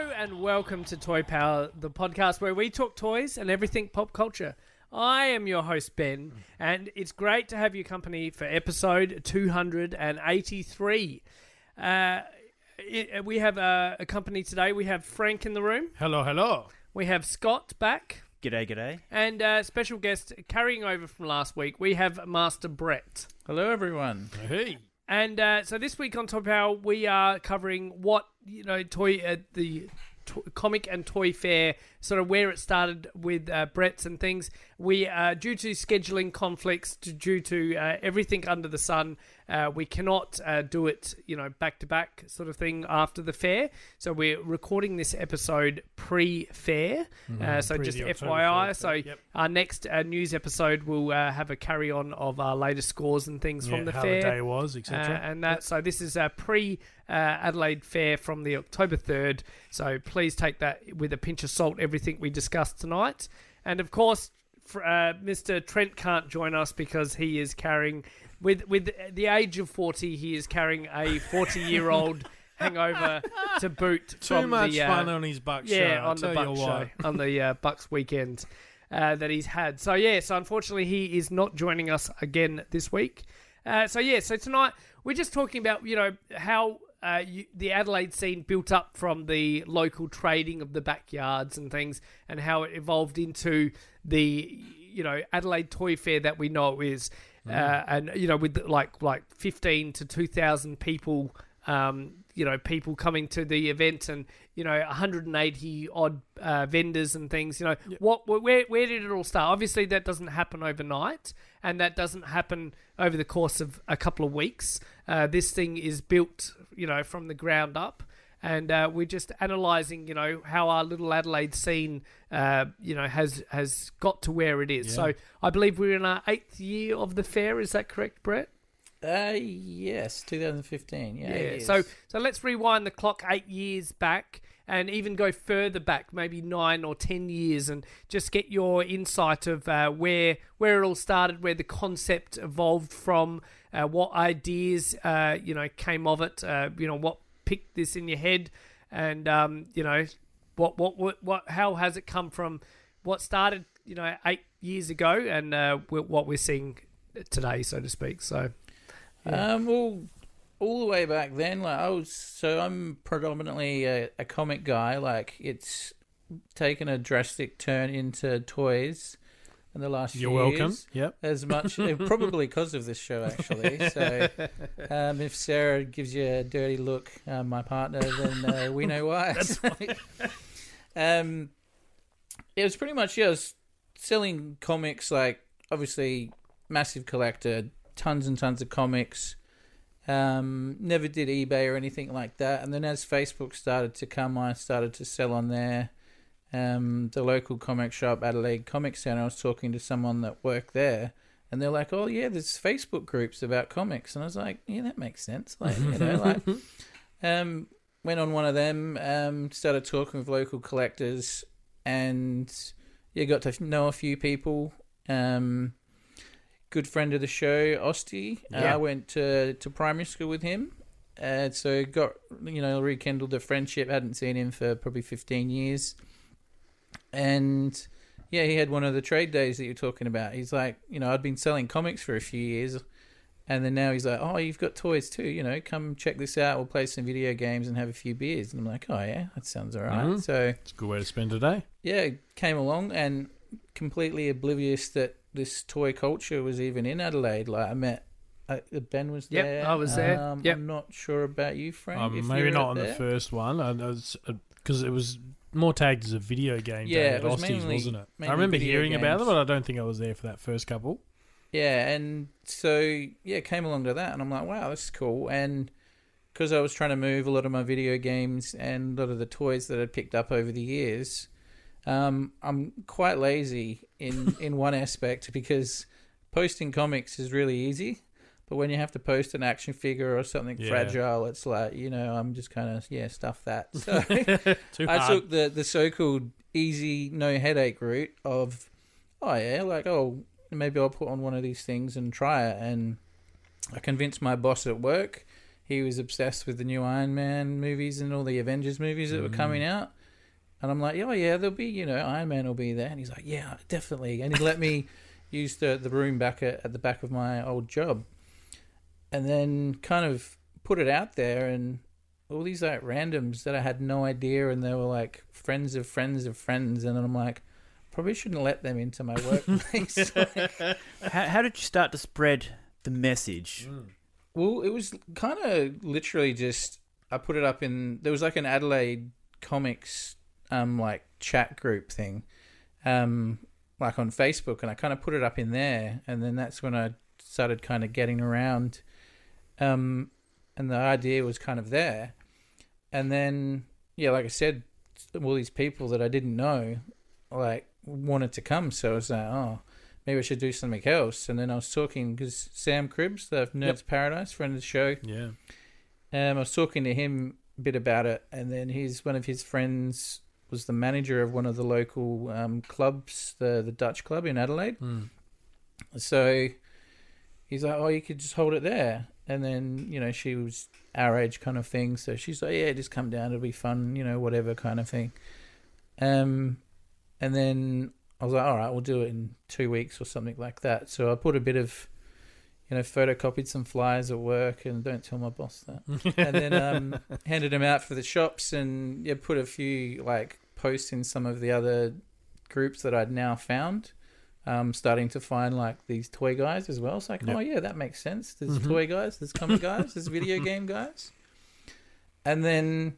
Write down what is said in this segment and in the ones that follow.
Hello and welcome to Toy Power, the podcast where we talk toys and everything pop culture. I am your host, Ben, and it's great to have your company for episode 283. Uh, it, we have a, a company today. We have Frank in the room, Hello, hello. we have Scott back, G'day, g'day. and uh, special guest carrying over from last week, we have Master Brett. Hello, everyone. Hey. And uh, so this week on Toy Power, we are covering what you know, toy uh, the to- comic and toy fair, sort of where it started with uh, Brett's and things. We, uh, due to scheduling conflicts, due to uh, everything under the sun, uh, we cannot uh, do it, you know, back to back sort of thing after the fair. So we're recording this episode pre-fair. Uh, so Pre just FYI. Fair, So yep. our next uh, news episode will uh, have a carry on of our latest scores and things Yeah, from the how fair. the day was, etc. and that so this is a pre uh, Adelaide Fair from the October third. So please take that with a pinch of salt. Everything we discussed tonight, and of course, uh, Mr. Trent can't join us because he is carrying with with the age of forty. He is carrying a forty year old hangover to boot. Too from much the, uh, fun on his buck show. yeah, I'll on the Bucks show, on the uh, Bucks weekend uh, that he's had. So yeah, so unfortunately he is not joining us again this week. Uh, so yeah, so tonight we're just talking about you know how. Uh, you, the Adelaide scene built up from the local trading of the backyards and things, and how it evolved into the you know Adelaide Toy Fair that we know is, Mm. uh, and you know with like like fifteen to two thousand people um, you know, people coming to the event and, you know, 180 odd uh, vendors and things, you know, what, where, where did it all start? Obviously, that doesn't happen overnight and that doesn't happen over the course of a couple of weeks. Uh, this thing is built, you know, from the ground up. And uh, we're just analysing, you know, how our little Adelaide scene, uh, you know, has has got to where it is. Yeah. So I believe we're in our eighth year of the fair. Is that correct, Brett? Uh, yes, 2015. Yeah. Yeah. So so let's rewind the clock eight years back and even go further back, maybe nine or ten years, and just get your insight of uh, where where it all started, where the concept evolved from, uh, what ideas uh, you know came of it, uh, you know what picked this in your head, and um, you know what, what what what how has it come from what started you know eight years ago and uh, what we're seeing today, so to speak. So Um, well, all the way back then, like I was, so I'm predominantly a, a comic guy. Like it's taken a drastic turn into toys in the last You're few welcome. years. Yep. As much, eh, probably because of this show, actually. So, um, if Sarah gives you a dirty look, uh, my partner, then uh, we know why. um, it was pretty much yeah, I was selling comics. Like obviously, massive collector, tons and tons of comics. Um, never did eBay or anything like that. And then as Facebook started to come, I started to sell on there. Um, the local comic shop, Adelaide Comic Centre, I was talking to someone that worked there, and they're like, "Oh yeah, there's Facebook groups about comics," and I was like, "Yeah, that makes sense." Like, you know, like, um, went on one of them, um, started talking with local collectors, and yeah, got to know a few people. Um, good friend of the show, Osty. Uh, Yeah. I went to to primary school with him. Uh, so got you know rekindled a friendship. Hadn't seen him for probably fifteen years, and yeah, he had one of the trade days that you're talking about. He's like, you know, I'd been selling comics for a few years, and then now he's like, oh, you've got toys too. You know, come check this out. We'll play some video games and have a few beers. And I'm like, oh yeah, that sounds alright. Mhm. So It's a good way to spend a day. yeah, came along and completely oblivious that this toy culture was even in Adelaide. Like I met uh, Ben was Yep, there. I was there. Um, Yep. I'm not sure about you, Frank. Um, if maybe not on there. the first one, because it was more tagged as a video game. Yeah, it at was Osty's, mainly- wasn't it? I remember hearing about it, games. but I don't think I was there for that first couple. Yeah, and so yeah, came along to that, and I'm like, wow, this is cool. And because I was trying to move a lot of my video games and a lot of the toys that I'd picked up over the years, um, I'm quite lazy in in one aspect because posting comics is really easy. But when you have to post an action figure or something Yeah. fragile, it's like you know I'm just kind of yeah stuff that. So I hard. took the the so-called easy no headache route of oh yeah like oh maybe I'll put on one of these things and try it. And I convinced my boss at work. He was obsessed with the new Iron Man movies and all the Avengers movies that were mm. coming out. And I'm like oh yeah there'll be you know Iron Man will be there. And he's like yeah definitely. And he let me use the the room back at, at the back of my old job and then kind of put it out there and all these like randoms that I had no idea, and they were like friends of friends of friends, and then I'm like, probably shouldn't let them into my workplace. How, how did you start to spread the message? well, it was kind of literally just I put it up in there was like an Adelaide comics um like chat group thing, um like on Facebook, and I kind of put it up in there, and then that's when I started kind of getting around, um, and the idea was kind of there, and then yeah, like I said, all these people that I didn't know, like wanted to come, so I was like, oh, maybe I should do something else, and then I was talking because Sam Cribbs, the Nerds Paradise friend of the show, Yeah. um, I was talking to him a bit about it, and then his one of his friends was the manager of one of the local um, clubs, the the Dutch club in Adelaide. Hmm. So he's like, "Oh, you could just hold it there." And then you know she was our age kind of thing, so she's like, "Yeah, just come down. It'll be fun, you know, whatever kind of thing." Um, and then I was like, "All right, we'll do it in two weeks or something like that." So I put a bit of you know, photocopied some flyers at work, and don't tell my boss that. and then um, handed them out for the shops, and yeah, put a few like posts in some of the other groups that I'd now found. Um, starting to find like these toy guys as well. It's like, Yep. oh yeah, that makes sense. There's Mhm. toy guys, there's comic guys, there's video game guys, and then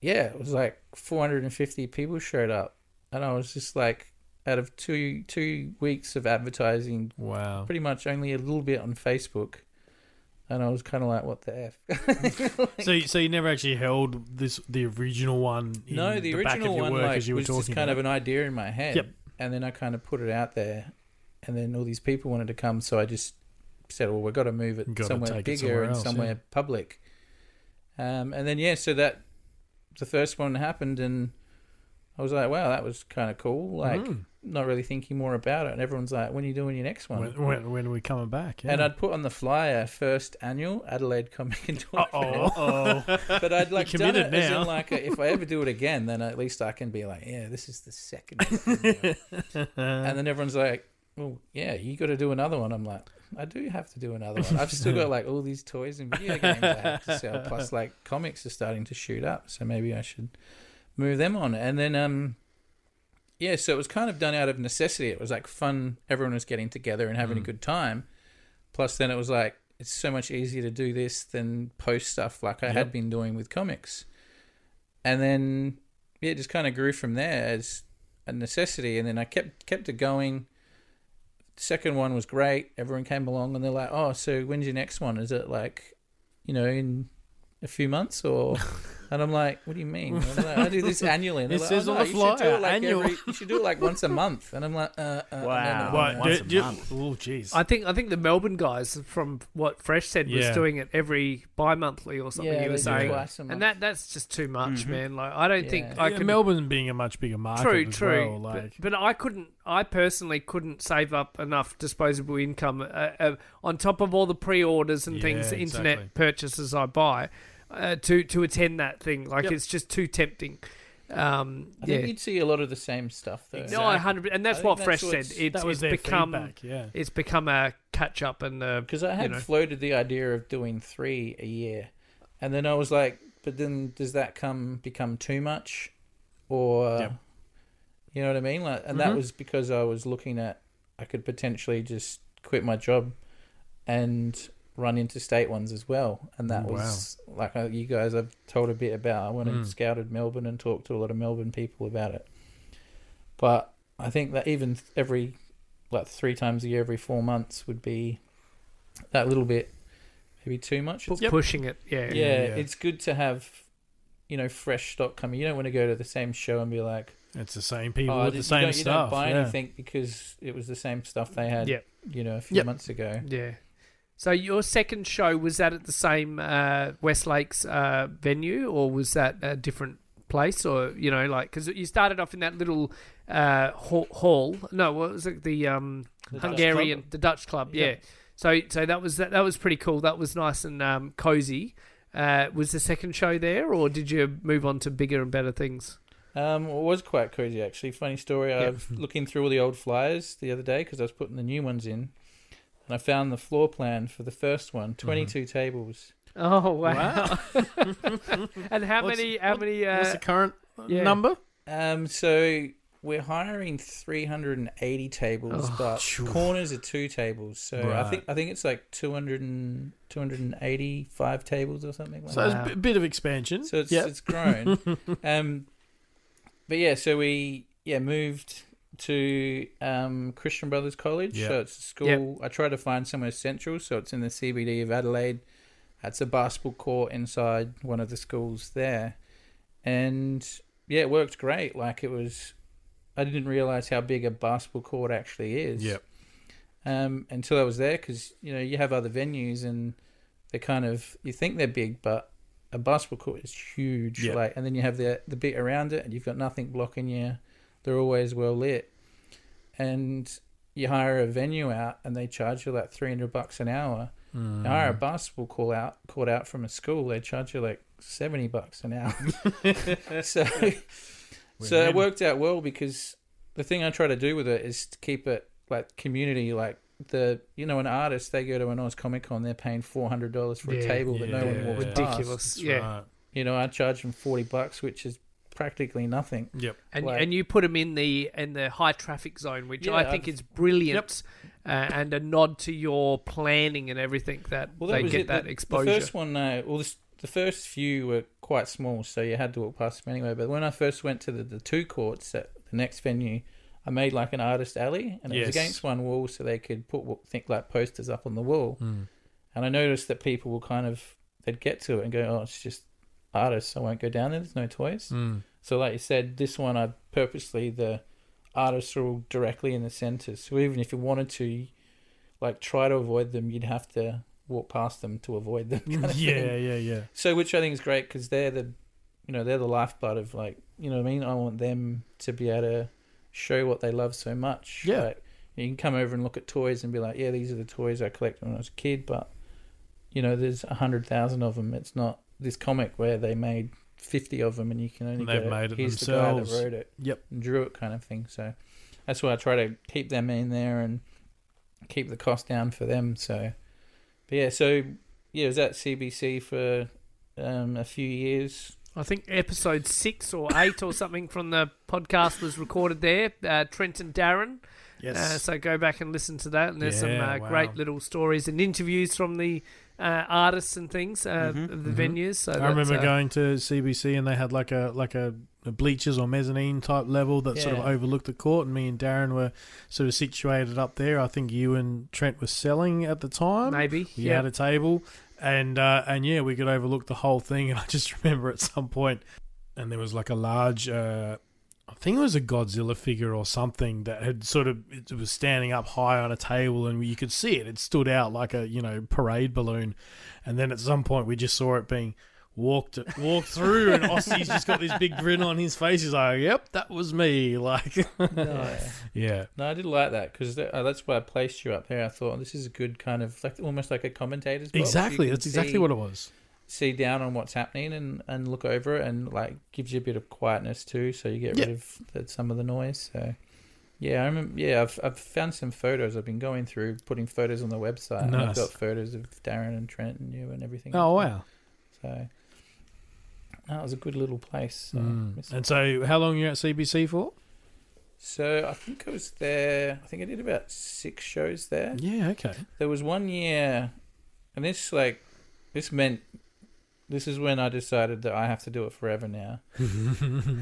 yeah, it was like 450 people showed up, and I was just like, out of two two weeks of advertising Wow. pretty much only a little bit on Facebook, and I was kind of like, "What the f?" So, you- so you never actually held this the original one? In no, the, back original one like as you were was just kind of an idea in my head, Yep. And then I kind of put it out there, and then all these people wanted to come, so I just said, "Well, we've got to move it somewhere it bigger somewhere and somewhere yeah. public." Um, and then yeah, so that the first one happened, and I was like, "Wow, that was kind of cool." Like, Mm. Not really thinking more about it, and everyone's like, "When are you doing your next one?" When, when, when are we coming back? Yeah. And I'd put on the flyer first annual Adelaide Comic and Toy oh, But I'd like done it committed as now. in like if I ever do it again, then at least I can be like, yeah, this is the second. and then everyone's like, well, yeah, you got to do another one. I'm like, I do have to do another one. I've still got like all these toys and video games I have to sell. Plus, like comics are starting to shoot up, so maybe I should move them on. And then, um, yeah, so it was kind of done out of necessity. It was like fun. Everyone was getting together and having a mm. good time. Plus, then it was like it's so much easier to do this than post stuff like I Yep. had been doing with comics. And then yeah, it just kind of grew from there as a necessity. And then I kept kept it going. Second one was great. Everyone came along and they're like, "Oh, so when's your next one? Is it like, you know, in a few months or?" And I'm like, "What do you mean?" I'm like, I do this annually. And they're It like, says "Oh, on no, the you should do it like annual." every. You should do it like once a month. And I'm like, uh, uh, no, no, Wow. no, What? no. Once do- a do month. Oh, jeez. I think I think the Melbourne guys from what Fresh said was Yeah. doing it every bi-monthly or something. Yeah, he was saying, twice a month. and that that's just too much, Mhm. man. Like I don't think I Yeah, could. Melbourne being a much bigger market. True, as true. Well, but, like, but I couldn't. I personally couldn't save up enough disposable income uh, uh, on top of all the pre-orders and things, Yeah, internet exactly. purchases I buy, uh, to to attend that thing. Like Yep. it's just too tempting. Um, I yeah. think you'd see a lot of the same stuff though. No, I hundred, and that's what think Fresh that's said. It's, that was it's their become feedback. Yeah. it's become a catch up and uh, Because I had you know. floated the idea of doing three a year, and then I was like, but then does that come become too much, or Yep. you know what I mean? Like, and that Mhm. was because I was looking at I could potentially just quit my job and run interstate ones as well, and that was like uh, you guys have told a bit about. I went and Mm. scouted Melbourne and talked to a lot of Melbourne people about it, but I think that even every like three times a year, every four months would be that little bit maybe too much. It's- pushing it. Yeah. yeah, Yeah. it's good to have, you know, fresh stock coming. You don't want to go to the same show and be like, It's the same people oh, with you the same don't, you don't stuff. buy yeah. anything because it was the same stuff they had, Yep. you know, a few Yep. months ago. Yeah. So your second show was that at the same uh, West Lakes uh, venue, or was that a different place, or you know, like because you started off in that little uh, hall? No, what was it? The um, The Hungarian, Club? the Dutch club. Yeah. So so that was that, that was pretty cool. That was nice and um, cozy. Uh, was the second show there, or did you move on to bigger and better things? Um, it was quite crazy actually. Funny story. I was looking through all the old flyers the other day because I was putting the new ones in, I found the floor plan for the first one. Mm-hmm. 22 tables. Oh wow! and how What's- many? How what- many? What's Uh, the current yeah. number? Um, so we're hiring 380 tables, Oh, but phew. corners are two tables. So I think I think it's like 200 and, 285 tables or something like So that. it's a bit- bit of expansion. So it's yeah. it's grown. um, but yeah, so we yeah moved to um, Christian Brothers College. Yeah. So it's a school. I tried to find somewhere central, so it's in the CBD of Adelaide. It's a basketball court inside one of the schools there, and yeah, it worked great. Like it was, I didn't realize how big a basketball court actually is. Yep. Um, until I was there, because you know you have other venues and they're kind of you think they're big, but a basketball court is huge. Yeah. Like, and then you have the the bit around it, and you've got nothing blocking you. They're always well lit, and you hire a venue out, and they charge you like three hundred bucks an hour. Mm. You hire a basketball call out court out from a school, they charge you like seventy bucks an hour. so, so it worked out well because the thing I try to do with it is to keep it like community, like the you know an artist they go to an Oz Comic Con, they're paying four hundred dollars for a table that no one yeah. walks Ridiculous. past. That's yeah. right. You know, I charge them forty bucks, which is practically nothing. Yep. and Like- and you put them in the in the high traffic zone, which Yeah, I think I've- is brilliant, uh, and a nod to your planning and everything that, Well, that they get it. that the, exposure. The first one, uh, well, this, the first few were quite small, so you had to walk past them anyway. But when I first went to the, the two courts at the next venue, I made like an artist alley, and it Yes. was against one wall, so they could put think like posters up on the wall. Mm. And I noticed that people will kind of they'd get to it and go, "Oh, it's just artists. I won't go down there. There's no toys." Mm. So, like you said, this one I purposely the artists are all directly in the centre. So even if you wanted to, like, try to avoid them, you'd have to walk past them to avoid them. kind of Yeah, thing. yeah, yeah. So, which I think is great because they're the, you know, they're the lifeblood of like, you know what I mean. I want them to be able to show what they love so much. Yeah. Like, you can come over and look at toys and be like, yeah, these are the toys I collected when I was a kid, but you know, there's a hundred thousand of them. It's not this comic where they made fifty of them and you can only And they've go, made it here's themselves." the guy that wrote it Yep. and drew it kind of thing. So that's why I try to keep them in there and keep the cost down for them. So, but yeah, so yeah, I was at CBC for um, a few years. I think episode six or eight or something from the podcast was recorded there. Uh, Trent and Darren. Yes. Uh, so go back and listen to that. And there's some uh, wow. great little stories and interviews from the uh, artists and things uh, Mhm, of the mhm. venues. So I remember uh, going to CBC and they had like a like a, a bleachers or mezzanine type level that sort of overlooked the court, and me and Darren were sort of situated up there. I think you and Trent were selling at the time. maybe. We yeah. had a table, and uh, and yeah, we could overlook the whole thing. And I just remember at some point, and there was like a large, uh, I think it was a Godzilla figure or something that had sort of it was standing up high on a table, and you could see it. It stood out like a you know parade balloon, and then at some point we just saw it being. Walked walked through, and Osty's just got this big grin on his face. He's like, "Yep, that was me." Like, Yeah. yeah, No, I did like that because uh, that's why I placed you up there. I thought this is a good kind of like almost like a commentator's box. Exactly. That's exactly what it was. See down on what's happening and, and look over it and like gives you a bit of quietness too so you get Yeah. rid of the, some of the noise so yeah i remember yeah I've, I've found some photos i've been going through putting photos on the website and i've got photos of darren and trent and you and everything Oh wow! so that was a good little place so, Mm. And so, how long you at CBC for? so i think i was there i think i did about six shows there Yeah, okay. there was one year and this like this meant this is when i decided that i have to do it forever now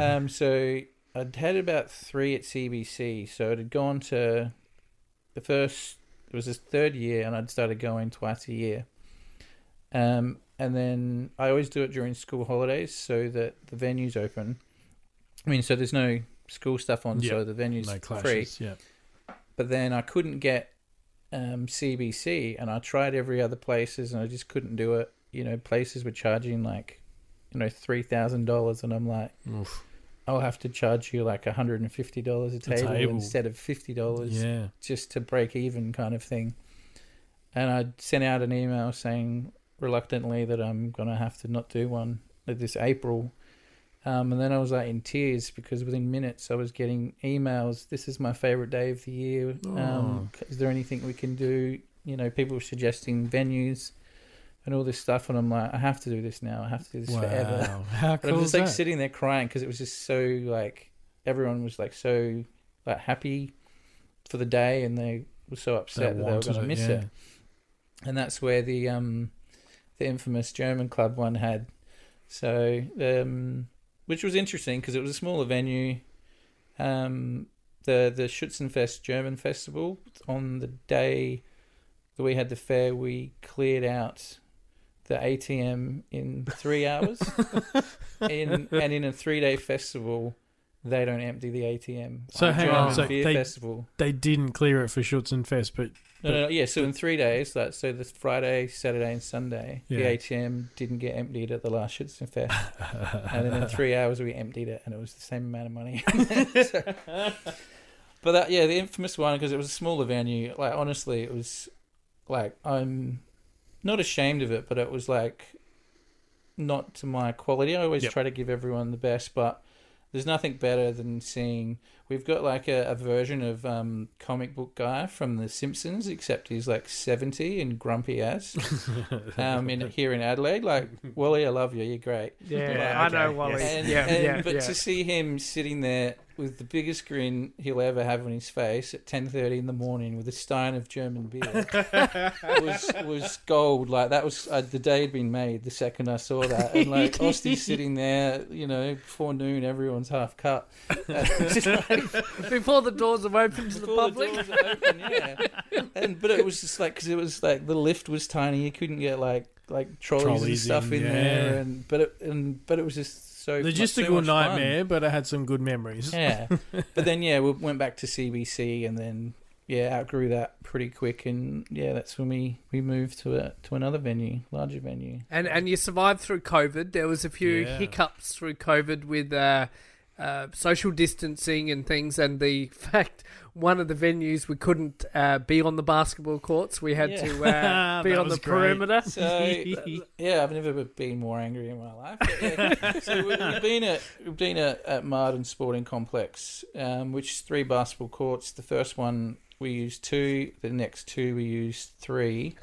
um so i'd had about three at cbc so it had gone to the first it was this third year and i'd started going twice a year Um, and then I always do it during school holidays so that the venue's open. I mean, so there's no school stuff on, Yeah, so the venue's No free. Yeah. But then I couldn't get um, CBC, and I tried every other places, and I just couldn't do it. You know, places were charging like, you know, three thousand dollars, and I'm like, Oof. I'll have to charge you like hundred and fifty dollars a table, instead of fifty dollars Yeah. just to break even kind of thing. And I sent out an email saying reluctantly that I'm gonna have to not do one this April. Um, and then I was like in tears because within minutes I was getting emails. This is my favorite day of the year. Um, is there anything we can do? You know, people were suggesting venues and all this stuff, and I'm like, I have to do this now. I have to do this forever. Wow. How But cool I'm just like that? sitting there crying because it was just so like everyone was like so like happy for the day and they were so upset that they were going to miss yeah. it. And that's where the um the infamous German club one had. So um which was interesting because it was a smaller venue. Um the the Schützenfest German festival on the day that we had the fair we cleared out the ATM in three hours. in and in a three day festival, they don't empty the ATM. So hang German on, so beer they- festival. They didn't clear it for Schützenfest, but No, no, no, yeah. So in three days, like so, the Friday, Saturday, and Sunday, the ATM didn't get emptied at the last Schützenfest, and then in three hours we emptied it, and it was the same amount of money. So- but that, yeah, the infamous one because it was a smaller venue. Like honestly, it was like I'm not ashamed of it, but it was like not to my quality. I always Yep. try to give everyone the best, but there's nothing better than seeing. We've got like a, a version of um, comic book guy from The Simpsons, except he's like seventy and grumpy as. um, in here in Adelaide, like Wally, I love you. You're great. Yeah, Right, I know okay, Wally. And, yeah, and- yeah, but yeah. to see him sitting there with the biggest grin he'll ever have on his face at ten thirty in the morning with a stein of German beer was was gold. Like that was uh, the day had been made the second I saw that, and like Osty's sitting there, you know, before noon, everyone's half cut. And like, Before the doors have opened to the before public. doors are open, yeah. And but it was just like because it was like the lift was tiny, you couldn't get like like trolleys, and Trolleys stuff in, in, yeah. there, and but it and but it was just so logistical so much fun. nightmare, but I had some good memories. Yeah, but then yeah, we went back to CBC, and then yeah, outgrew that pretty quick, and yeah, that's when we we moved to a to another venue, larger venue. And and you survived through COVID. There was a few Yeah. hiccups through COVID with uh, uh, social distancing and things, and the fact one of the venues we couldn't uh, be on the basketball courts. We had Yeah. to uh, be on the great. perimeter. So yeah, I've never been more angry in my life. But, yeah. so we- we've been at we've been at, at Marden Sporting Complex, um, which is three basketball courts. The first one we used two, the next two we used three,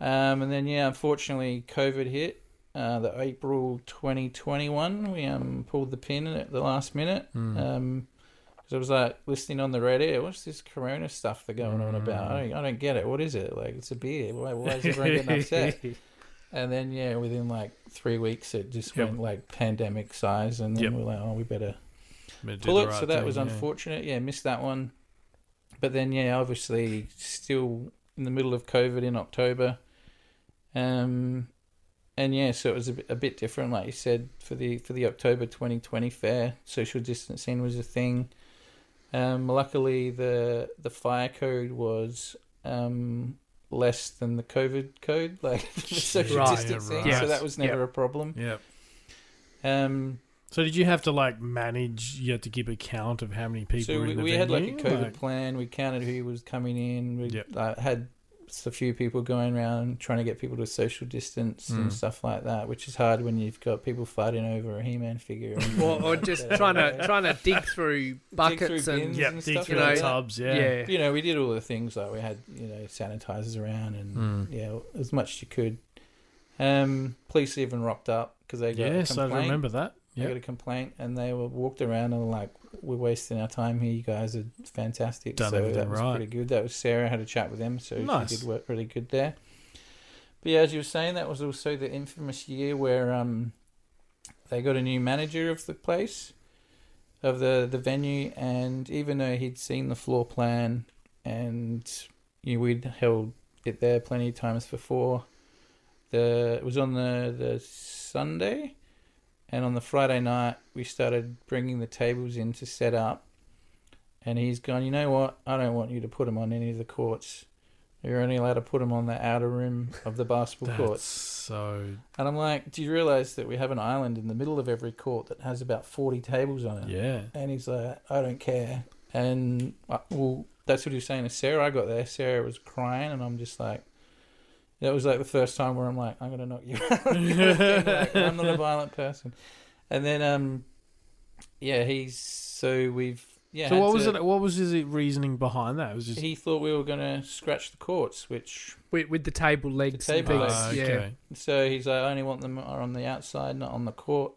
um, and then yeah, unfortunately COVID hit. Uh, the April 2021, we um pulled the pin at the last minute. Hmm. Um, because I was like listening on the radio. What's this Corona stuff they're going on about? I don't, I don't get it. What is it? Like it's a beer. Why, why is everyone getting upset? And then yeah, within like three weeks, it just Yep. went like pandemic size, and then Yep. we're like, oh, we better did pull it. right so that thing, was yeah. unfortunate. Yeah, missed that one. But then yeah, obviously still in the middle of COVID in October. Um, and yeah, so it was a bit, a bit different, like you said, for the for the October 2020 fair. Social distancing was a thing. Um, luckily, the the fire code was um, less than the COVID code, like the social Right, yeah, distancing. right. So that was never Yep. a problem. Yeah. Um, So did you have to like manage? You had to keep a count of how many people so were we, the we had like a? COVID Like- plan. We counted who was coming in. We Yep. uh, had a few people going around trying to get people to social distance and Mm. stuff like that, which is hard when you've got people fighting over a He-Man figure. or, or just trying to trying to dig through buckets through and bins. yeah, and dig stuff through like the that. tubs. Yeah. yeah. you know, we did all the things like we had, you know, sanitizers around and Mm. yeah, as much as you could. Um, police even rocked up because they got Yes, a I complaint. remember that. They Yeah. got a complaint and they were walked around and were like, "We're wasting our time here. You guys are fantastic." Done so that was right. pretty good. That was Sarah had a chat with them, so Nice. she did work really good there. But yeah, as you were saying, that was also the infamous year where um they got a new manager of the place, of the the venue, and even though he'd seen the floor plan and you know, we'd held it there plenty of times before, the it was on the the Sunday, and on the Friday night we started bringing the tables in to set up. And he's gone. You know what? I don't want you to put them on any of the courts. You're only allowed to put them on the outer rim of the basketball That's courts. so. And I'm like, do you realize that we have an island in the middle of every court that has about 40 tables on it? Yeah. And he's like, I don't care. And uh, well, that's what he was saying to Sarah. I got there. Sarah was crying, and I'm just like, that was like the first time where I'm like, I'm gonna knock you out. Like, I'm not a violent person. And then, um, yeah, he's so we've yeah. so had what was to- it? What was his reasoning behind that? It was just He thought we were gonna scratch the courts, which with, with the table legs. The table legs. things. Ah, Yeah. So he's like, I only want them are on the outside, not on the court.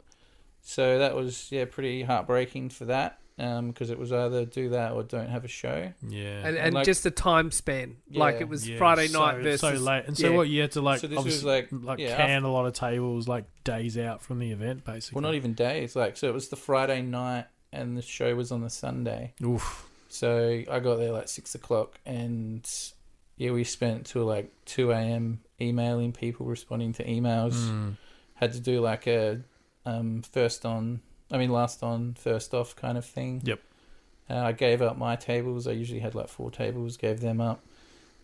So that was yeah pretty heartbreaking for that because it was either do that or don't have a show. Yeah. And, and like- just the time span, like it was Yeah, Friday so- night versus so late. And so yeah. what you had to like So this was obviously, like- like yeah, can a lot of tables like days out from the event basically. Well, not even days. Like so, it was the Friday night, and the show was on the Sunday. Oof. So I got there like six o'clock, and yeah, we spent till like two a.m. emailing people, responding to emails. Mm. Had to do like a um, first on, I mean last on, first off kind of thing. Yep. Uh, I gave up my tables. I usually had like four tables. Gave them up.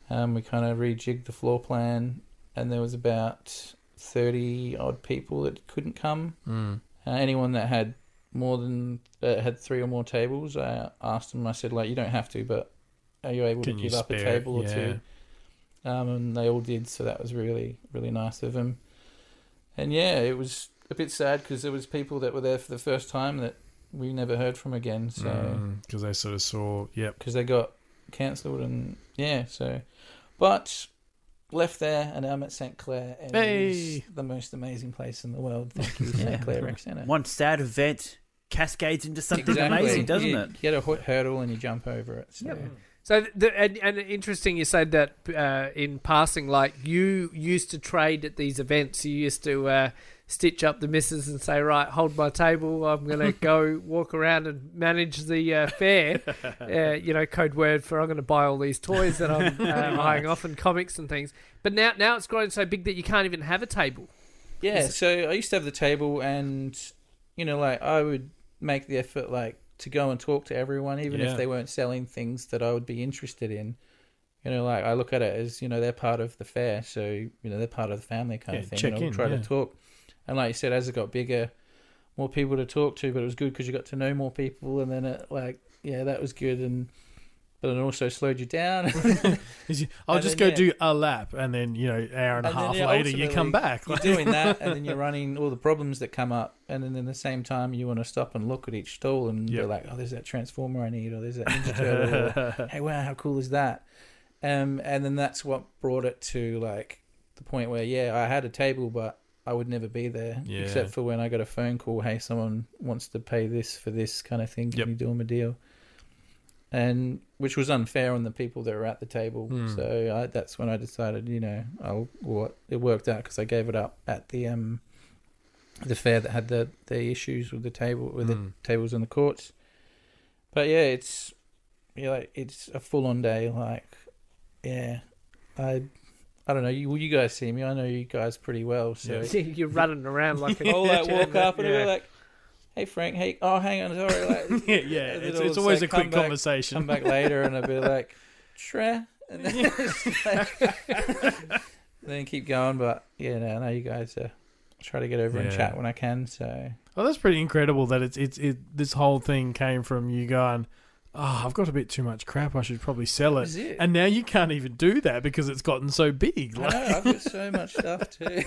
Um, we kind of rejigged the floor plan, and there was about thirty odd people that couldn't come. Mm. Uh, anyone that had more than uh, had three or more tables, I asked them. I said, like, you don't have to, but are you able Can to give up a it? table or Yeah. two? Um, and they all did, so that was really really nice of them. And yeah, it was a bit sad because there was people that were there for the first time that we never heard from again. So because they sort of saw, yep, because they got cancelled and yeah, so but left there and I'm at St Clair and it's Hey. the most amazing place in the world. Thank you, St Clair Rec Centre. One sad event cascades into something Exactly. amazing, doesn't you, it? You get a hu- hurdle and you jump over it. So. Yep. So, the, and, and interesting, you said that uh, in passing, like you used to trade at these events. You used to uh, stitch up the misses and say, "Right, hold my table. I'm going to go walk around and manage the uh, fair." uh, you know, code word for I'm going to buy all these toys that I'm uh, eyeing off and comics and things. But now, now it's grown so big that you can't even have a table. Yeah, Is so I used to have the table, and you know, like I would make the effort, like to go and talk to everyone, even Yeah. if they weren't selling things that I would be interested in. You know, like I look at it as you know they're part of the fair, so you know they're part of the family kind Yeah, of thing. check and I'll in, try yeah. to talk, and like you said, as it got bigger, more people to talk to, but it was good because you got to know more people, and then it like yeah, that was good, and but it also slowed you down. I'll just then, go yeah. do a lap, and then you know, hour and a And then, half yeah, later, you come back. you're doing that, and then you're running all the problems that come up, and then at the same time, you want to stop and look at each stall and Yep. be like, "Oh, there's that transformer I need, or there's that Ninja Turtle, or, hey, wow, how cool is that?" Um, and then that's what brought it to like the point where, yeah, I had a table, but I would never be there, Yeah. except for when I got a phone call, "Hey, someone wants to pay this for this kind of thing. Can Yep. you do them a deal?" And which was unfair on the people that were at the table. Hmm. So I, that's when I decided, you know, I'll what it worked out because I gave it up at the um the fair that had the the issues with the table with the Mm. tables in the courts. But yeah, it's yeah, like it's a full on day. Like, yeah, I I don't know. You well, you guys see me. I know you guys pretty well. So you're running around like a I'll like walk up and Yeah. be like, "Hey Frank, hey, oh hang on, sorry." Like, yeah, yeah, and it's, it's always like, a quick come back- conversation. come back later and I'll be like, Tre, and then, it's like- then keep going. But yeah, no, I know you guys uh, try to get over and chat when I can. So Well, that's pretty incredible that it's it's it. This whole thing came from you going, "Oh, I've got a bit too much crap. I should probably sell it." it. And now you can't even do that because it's gotten so big. Like, know I've got so much stuff too.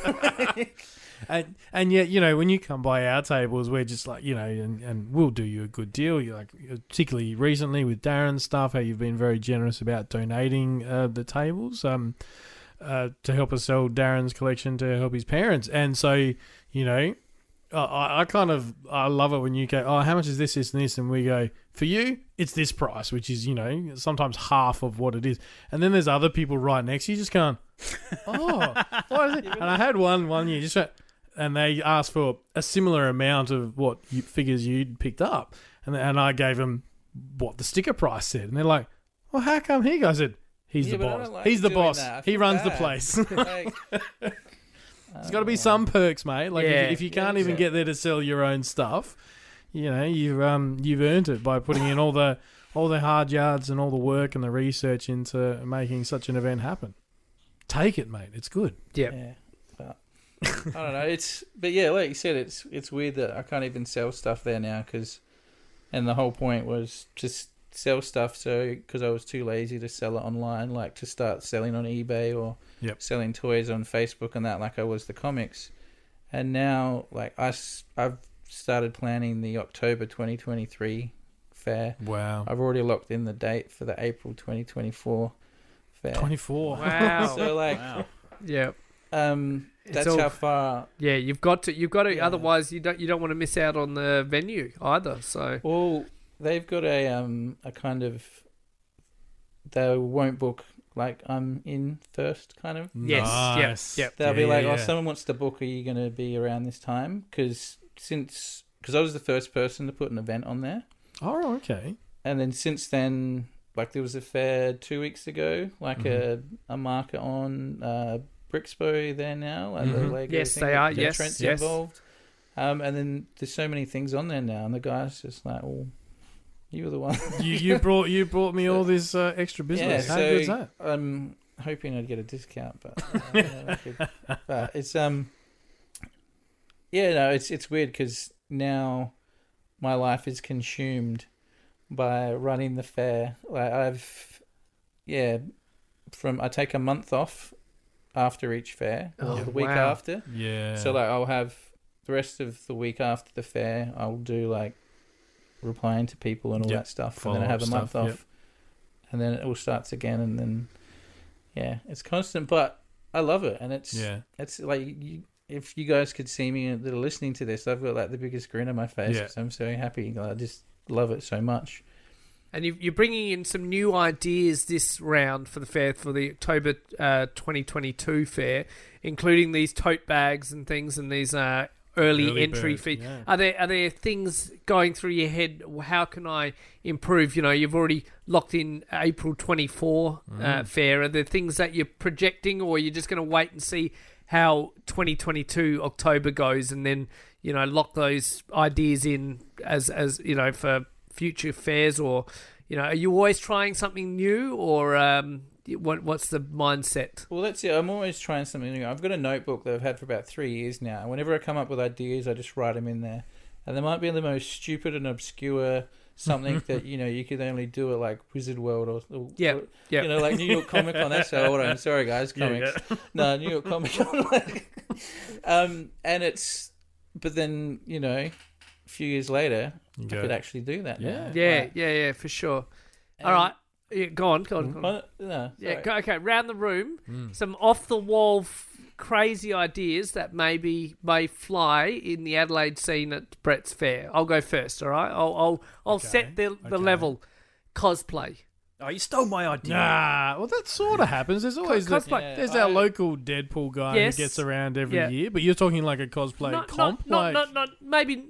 and and yet, you know, when you come by our tables, we're just like, you know, and, and we'll do you a good deal. You like, particularly recently with Darren's stuff, how you've been very generous about donating uh, the tables um, uh, to help us sell Darren's collection to help his parents. And so, you know, I, I kind of I love it when you go, oh, how much is this, this, and this, and we go for you, it's this price, which is you know sometimes half of what it is, and then there's other people right next to you just going, oh, what is it? And I had one one year just, went- and they asked for a similar amount of what you, figures you'd picked up, and and I gave them what the sticker price said, and they're like, well, how come he goes? I said, he's Yeah, the but I boss. like He's the boss. He runs the place. like, There's got to be some perks, mate. Like Yeah. if, if you can't Yeah, even get there to sell your own stuff, you know you've um you've earned it by putting in all the all the hard yards and all the work and the research into making such an event happen. Take it, mate. It's good. Yeah. Yeah, I don't know. It's but yeah, like you said, it's it's weird that I can't even sell stuff there now because, and the whole point was just sell stuff so because I was too lazy to sell it online, like to start selling on eBay or Yep. selling toys on Facebook and that, like I was the comics, and now like I s- I've started planning the October 2023 fair. Wow. I've already locked in the date for the April 2024 fair. Twenty four. Wow. So like, yeah. um, It's that's all- how far Yeah, you've got to. You've got to. Yeah. Otherwise, you don't. You don't want to miss out on the venue either. So Well, they've got a um a kind of they won't book like I'm in first kind of. Yes, yep, Nice. yep. They'll be like, yeah, "Oh, someone wants to book. Are you going to be around this time?" Because since because I was the first person to put an event on there, Oh, okay. and then since then, like there was a fair two weeks ago, like a a market on uh, Brixpo there now, like the Mhm. Lego Yes, thing they are, the yes, Trent's yes. involved. Um, and then there's so many things on there now, and the guy's just like, "Well, you were the one." you you brought you brought me all this uh, extra business. How so good's that? I'm hoping I'd get a discount, but uh, I could- but it's um, yeah, no, it's it's weird because now my life is consumed by running the fair. Like I've, yeah, from I take a month off after each fair, or Oh, the week wow. after. Yeah. So like I'll have the rest of the week after the fair. I'll do like replying to people and all Yep, that stuff, and then I have a month stuff, off, yep. and then it all starts again, and then yeah, it's constant. But I love it, and it's yeah. it's like you, if you guys could see me that are listening to this, I've got like the biggest grin on my face Yeah. I'm so happy. I just love it so much. And you- you're bringing in some new ideas this round for the fair, for the October uh, 2022 fair, including these tote bags and things, and these uh, early, Early entry bird, fees. yeah. Are there are there things going through your head? How can I improve? You know, you've already locked in April 24 Mm. uh, fair. Are there things that you're projecting, or you're just going to wait and see how 2022 October goes, and then you know lock those ideas in as as you know for future fairs, or you know, are you always trying something new, or um, what what's the mindset? Well, that's it. I'm always trying something new. I've got a notebook that I've had for about three years now. Whenever I come up with ideas, I just write them in there. And they might be the most stupid and obscure something that you know you could only do at like Wizard World or, or Yeah, or, yeah. you know like New York Comic Con. That's how old I am. Sorry guys, comics. No, New York Comic Con. Like, um, and it's but then you know, a few years later, You I go. could actually do that. Yeah. now. Yeah, Like, yeah, yeah, for sure. and- All right, yeah, go on, go on. Go on. No, Yeah, go, okay. Round the room, Mm. some off the wall, f- crazy ideas that maybe may fly in the Adelaide scene at Brett's Fair. I'll go first. All right. I'll I'll, I'll Okay, set the the okay. level. Cosplay. Oh, you stole my idea. Nah, well, that sort of happens. There's always the, cosplay. Yeah. there's our local Deadpool guy Yes. who gets around every Yeah. year, but you're talking like a cosplay not, comp, not, like not, not, not maybe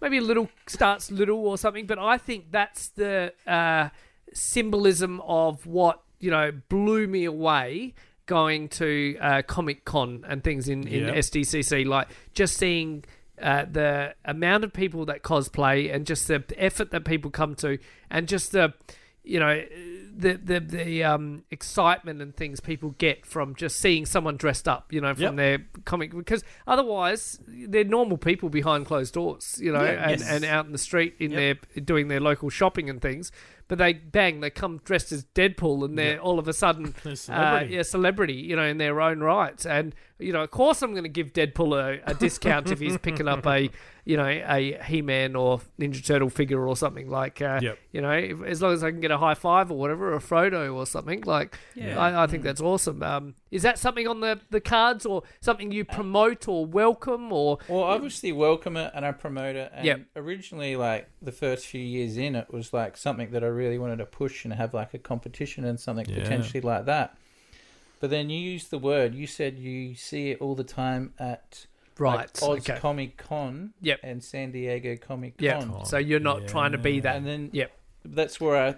maybe a little starts little or something, but I think that's the uh, symbolism of what you know blew me away going to uh, Comic Con and things in, in Yeah. SDCC, like just seeing. Uh, the amount of people that cosplay and just the effort that people come to and just the you know the the the um excitement and things people get from just seeing someone dressed up you know from Yep. their comic because otherwise they're normal people behind closed doors you know Yeah, and, yes. and out in the street in Yep. their doing their local shopping and things but they bang they come dressed as Deadpool and they're Yeah. all of a sudden They're uh, celebrity. yeah celebrity you know in their own right and you know of course I'm going to give Deadpool a, a discount if he's picking up a you know a He-Man or Ninja Turtle figure or something like uh, Yep. you know if, as long as I can get a high five or whatever or a Frodo or something like Yeah. I, I think that's awesome um, is that something on the, the cards or something you promote or welcome or Well, obviously welcome it and I promote it. And Yep. originally, like the first few years in, it was like something that I really wanted to push and have like a competition and something Yeah. potentially like that. But then you used the word. You said you see it all the time at right like, Oz okay Comic Con Yep. and San Diego Comic Con. yeah so you're not trying to be that And then Yep. that's where I,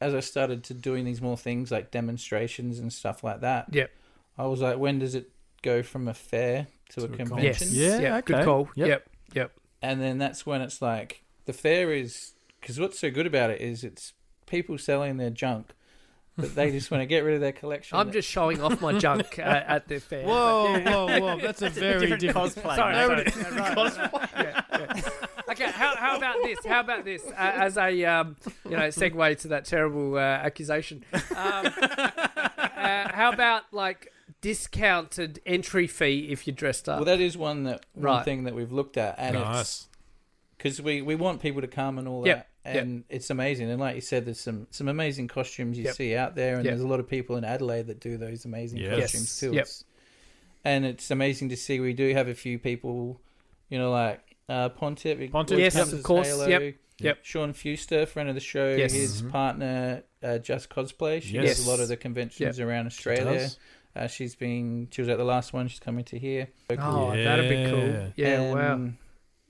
as I started to doing these more things like demonstrations and stuff like that. Yep. I was like, when does it go from a fair to a To a con. convention. Yes. Yeah, Good okay. call. Yep. Yep. Yep. and then that's when it's like the fair is because what's so good about it is it's people selling their junk, but they just want to get rid of their collection. I'm just showing off my junk uh, at the fair. Whoa, whoa, whoa! That's a very different different. cosplay. Sorry, mate. sorry. Yeah, yeah. Okay, how, how about this? How about this uh, as a um, you know segue to that terrible uh, accusation? Um, uh, how about like discounted entry fee if you're dressed up? well, that is one that one Right. thing that we've looked at, and it's because we we want people to come and all Yep, that, and it's amazing. And like you said, there's some some amazing costumes you Yep. see out there, and Yep. Yep. there's a lot of people in Adelaide that do those amazing Yes. costumes too. Yep. It's- And it's amazing to see. We do have a few people, you know, like uh, Pontiff. Pontiff, Yes, of course. Halo, Yep, yep. Sean Fuster, friend of the show. Yes. His Mhm. partner, uh, Just Cosplay. She Yes. does a lot of the conventions around She Australia. does. Uh, she's been. She was at the last one. She's coming to here. Oh, that'd be cool. Yeah, wow.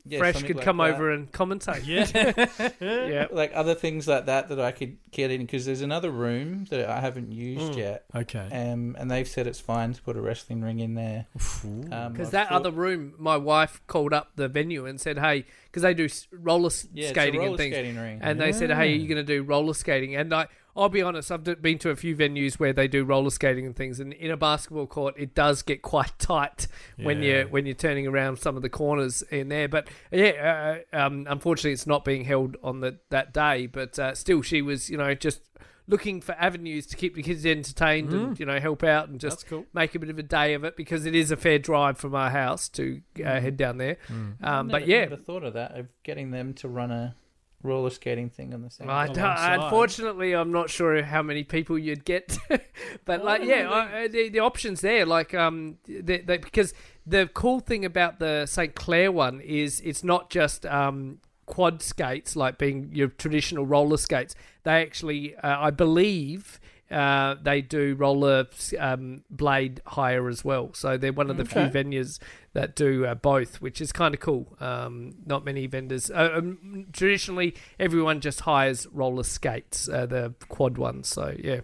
Um, yeah, Fresh could like come that. over and commentate. Yeah. yeah. like other things like that that I could get in because there's another room that I haven't used Mm. yet, Okay. um, and they've said it's fine to put a wrestling ring in there. Um, Because I've that thought- other room, my wife called up the venue and said, "Hey, because they do roller s- yeah, it's a skating roller and things." skating ring. And they said, "Hey, are you going to do roller skating?" And I, I'll be honest, I've been to a few venues where they do roller skating and things, and in a basketball court, it does get quite tight when Yeah. you're when you're turning around some of the corners in there. But yeah, uh, um, unfortunately, it's not being held on the that day. But uh, still, she was, you know, just looking for avenues to keep the kids entertained and you know help out and just cool. make a bit of a day of it because it is a fair drive from our house to uh, head down there. Um, I've but never- yeah, never thought of that of getting them to run a roller skating thing on the same. I don't, unfortunately, I'm not sure how many people you'd get, but like, yeah, I, I- the, the options there, like, um, they, they, because the cool thing about the St Clair one is it's not just um quad skates like being your traditional roller skates. They actually, uh, I believe. Uh, they do roller um, blade hire as well, so they're one of the few Okay. venues that do uh, both, which is kind of cool. Um, not many vendors. Uh, um, traditionally, everyone just hires roller skates, uh, the quad ones. So yeah,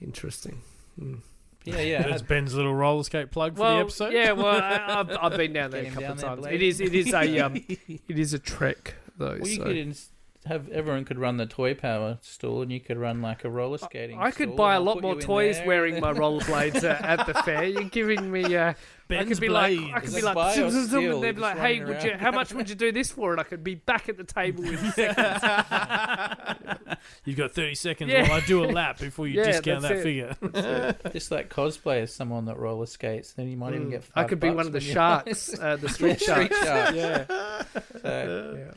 interesting. Mm. yeah, yeah. I That's Ben's little roller skate plug for Well, the episode. yeah, well, I, I've, I've been down there a Get him couple of times. Blade. It is, it is a, um, it is a trek though. well, you so. could ins- have everyone could run the toy power stall, and you could run like a roller skating. I could buy a lot more toys there, wearing my then- rollerblades uh, at the fair. You're giving me. Uh, I Ben's could be like. I could Is be like, buy or zoom, zoom, zoom, and they'd be like, hey, would you? How much would you do this for? And I could be back at the table in seconds. You've got 30 seconds Yeah. while I do a lap before you Yeah, discount that it. figure. Just like cosplay as someone that roller skates, then you might even Mm. get. I Five could be one of the sharks, uh, the street Street sharks. sharks. Yeah, So, yeah.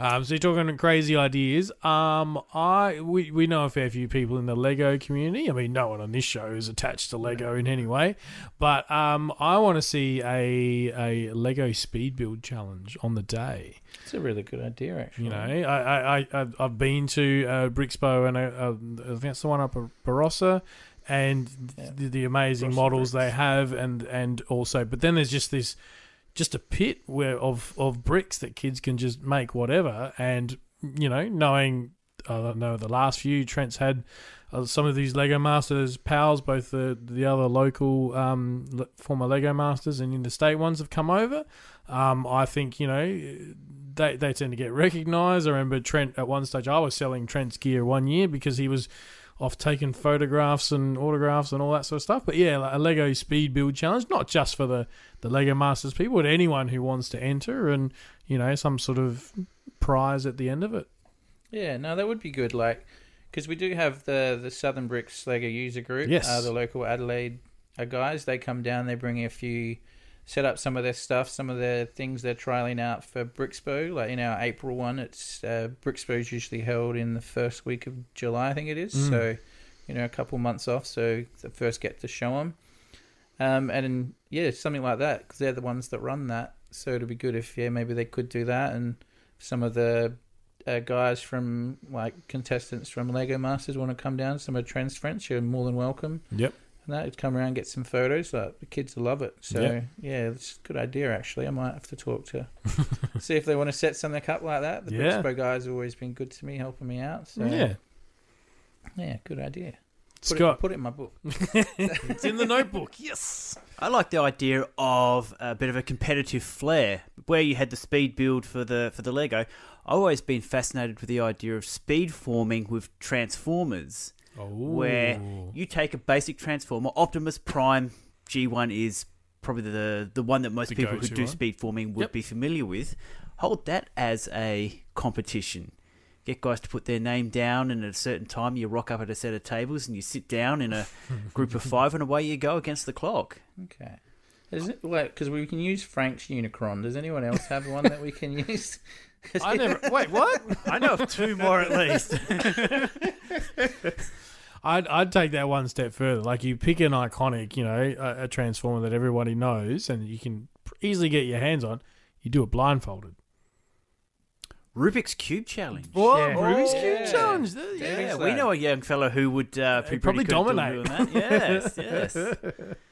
Um, so you're talking crazy ideas. Um, I we, we know a fair few people in the Lego community. I mean, no one on this show is attached to Lego in any way, but um, I want to see a a Lego speed build challenge on the day. it's a really good idea, actually. You know, I I, I I've- been to uh, Brixpo and uh, uh, I think it's the one up at Barossa, and Yeah. the, the amazing models bricks. they have, and and also, but then there's just this, just a pit where of of bricks that kids can just make whatever, and you know, knowing I don't know the last few Trent's had. Uh, some of these Lego Masters pals, both the the other local um, former Lego Masters and interstate ones have come over. Um, I think you know they they tend to get recognised. I remember Trent at one stage. I was selling Trent's gear one year because he was off taking photographs and autographs and all that sort of stuff. But yeah, like a Lego speed build challenge, not just for the the Lego Masters people, but anyone who wants to enter, and you know some sort of prize at the end of it. Yeah, no, that would be good. Like, because we do have the the Southern Bricks Lego user group. Yes. uh, the local Adelaide uh, guys. They come down. They bring a few, set up some of their stuff, some of their things they're trialing out for Brixpo. Like in our April one, it's uh, is usually held in the first week of July, I think it is. Mm. So, you know, a couple months off. So the first get to show them. Um, and then, yeah, something like that because they're the ones that run that. So it'd be good if yeah maybe they could do that and some of the uh, guys from like contestants from Lego Masters want to come down. Some of Trent's friends, you're more than welcome. Yep. And that would come around, and get some photos. Like the kids will love it. So Yeah. yeah, it's a good idea. Actually, I might have to talk to see if they want to set something up like that. The Yeah. Brixpo guys have always been good to me, helping me out. So yeah. yeah, good idea. Put Scott. it, put it in my book. It's in the notebook. Yes. I like the idea of a bit of a competitive flair, where you had the speed build for the for the Lego. I've always been fascinated with the idea of speed forming with transformers, where you take a basic transformer. Optimus Prime G1 is probably the the one that most The people who do one. speed forming would Yep. be familiar with. Hold that as a competition. Get guys to put their name down, and at a certain time, you rock up at a set of tables and you sit down in a group of five, and away you go against the clock. Okay. Is it because we can use Frank's Unicron? Does anyone else have one that we can use? I never. Wait, what? I know of two more at least. I'd I'd take that one step further. Like you pick an iconic, you know, a, a transformer that everybody knows and you can easily get your hands on. You do it blindfolded. Rubik's Cube Challenge. What? Yeah. Rubik's Cube yeah. Challenge. Yeah. Yeah. Yeah, we know a young fellow who would uh, be probably pretty good at dominate. doing that. Yes, yes.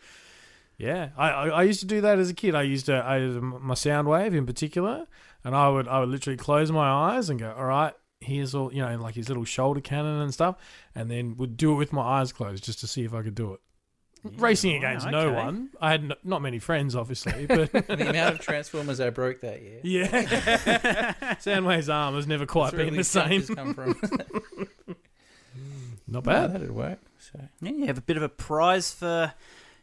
Yeah, I, I I used to do that as a kid. I used to I, my Soundwave in particular, and I would I would literally close my eyes and go, all right, here's all you know, like his little shoulder cannon and stuff, and then would do it with my eyes closed just to see if I could do it. Racing wow, against no okay. one. I had n- not many friends, obviously, but the amount of Transformers I broke that year. yeah, Soundwave's arm has never quite That's where been the same. Come from. Not Yeah, bad. that'd work. So Yeah, you have a bit of a prize for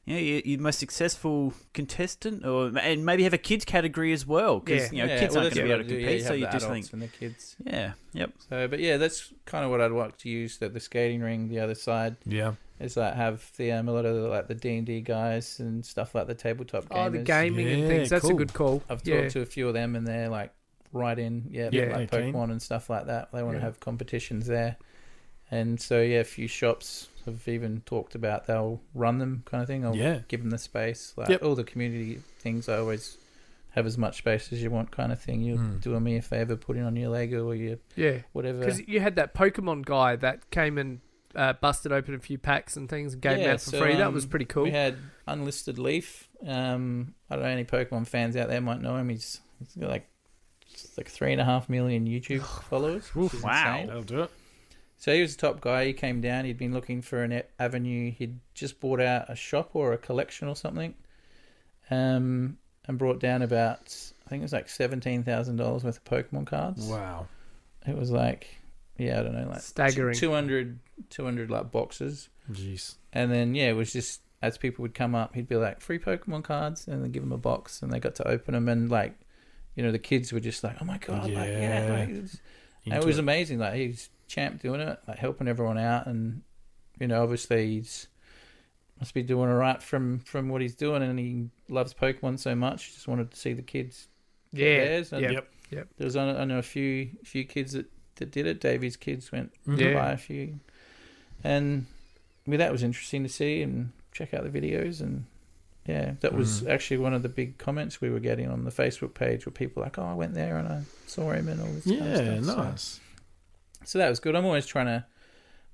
you know, your, your most successful contestant, or and maybe have a kids category as well, because Yeah. you know Yeah, kids well, aren't going to be able to you do. compete. Yeah, so you you have just the think, adults and the kids. yeah, yep. So, but yeah, that's kind of what I'd like to use. That the skating ring, the other side, Yeah, is like have the um, a lot of the, like the D and D guys and stuff like the tabletop gamers. Oh, the gaming and things. That's a good call. I've talked yeah. to a few of them, and they're like right in, yeah, Yeah, like they're keen. Pokemon and stuff like that. They want to have competitions there, and so yeah, a few shops have even talked about they'll run them kind of thing. I'll Yeah. give them the space, like Yep. all the community things. I always have as much space as you want, kind of thing. You're Mm. doing me a favor, putting on your Lego or your Yeah. whatever. Because you had that Pokemon guy that came and uh, busted open a few packs and things and gave them out for so, free. that um, was pretty cool. We had Unlisted Leaf. Um, I don't know any Pokemon fans out there might know him. He's, he's got like like three and a half million YouTube followers. which is wow. insane. that'll do it. So he was the top guy. He came down. He'd been looking for an avenue. He'd just bought out a shop or a collection or something, um, and brought down about I think it was like seventeen thousand dollars worth of Pokemon cards. Wow. It was like yeah, I don't know, like Staggering. 200, 200 like boxes. Jeez. And then yeah, it was just as people would come up, he'd be like free Pokemon cards, and then give them a box, and they got to open them, and like, you know, the kids were just like, oh my god, like yeah, Yeah. like, it was, and Into it was amazing. Like he's champ doing it, like helping everyone out, and you know, obviously he's must be doing all right from from what he's doing, and he loves Pokemon so much. Just wanted to see the kids. yeah. theirs, and Yep. Yep. There was I know a few few kids that that did it. Davy's kids went Mhm. Yeah. buy a few, and I mean, that was interesting to see and check out the videos and. Yeah, that was Mm. actually one of the big comments we were getting on the Facebook page where people were like, "Oh, I went there and I saw him and all this." kind of Yeah, stuff. So- nice. so that was good. I'm always trying to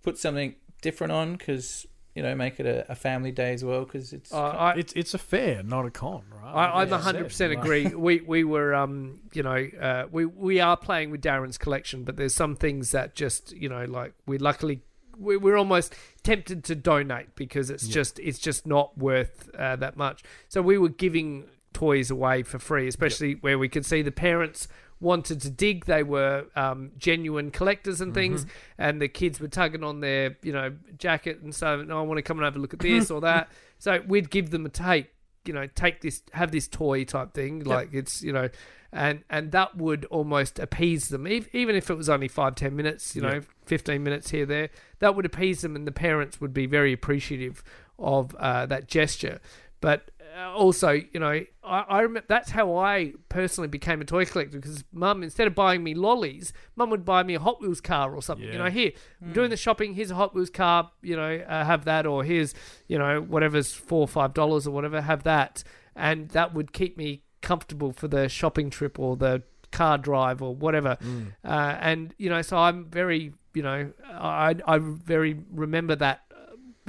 put something different on because you know make it a, a family day as well because it's Uh, I, It's it's a fair, not a con, right? I, I Like you hundred percent agree. We we were um you know uh, we we are playing with Darren's collection, but there's some things that just you know like we luckily we, we're almost tempted to donate because it's Yeah. just it's just not worth uh, that much. So we were giving toys away for free, especially where we could see the parents wanted to dig. They were um, genuine collectors and things, and the kids were tugging on their you know jacket and so no, I want to come and have a look at this or that. So we'd give them a take you know take this have this toy type thing like it's you know and and that would almost appease them. Ev- even if it was only five ten minutes you know 15 minutes here there that would appease them and the parents would be very appreciative of uh, that gesture. But also you know I, I remember that's how I personally became a toy collector because mum instead of buying me lollies mum would buy me a Hot Wheels car or something you know here I'm doing the shopping here's a Hot Wheels car you know uh, have that or here's you know whatever's four or five dollars or whatever have that and that would keep me comfortable for the shopping trip or the car drive or whatever. Mm. uh, and you know so i'm very you know i i very remember that uh,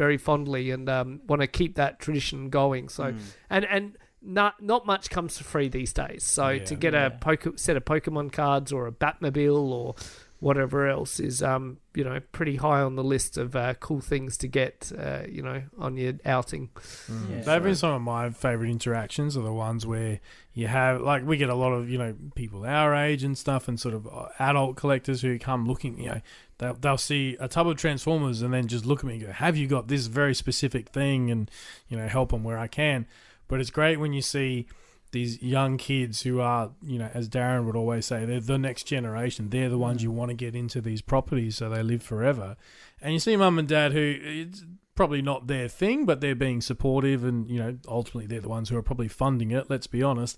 very fondly and um, want to keep that tradition going so Mm. and and not not much comes for free these days so Yeah. to get Yeah. a poke, set of pokemon cards or a batmobile or whatever else is um you know pretty high on the list of uh, cool things to get uh, you know on your outing. Yeah. They've been some of my favorite interactions are the ones where you have like we get a lot of you know people our age and stuff and sort of uh, adult collectors who come looking you know they'll, they'll see a tub of transformers and then just look at me and go have you got this very specific thing and you know help them where I can but it's great when you see these young kids who are you know as Darren would always say they're the next generation they're the ones you mm. want to get into these properties so they live forever and you see mum and dad who it's probably not their thing, but they're being supportive, and you know, ultimately they're the ones who are probably funding it. Let's be honest.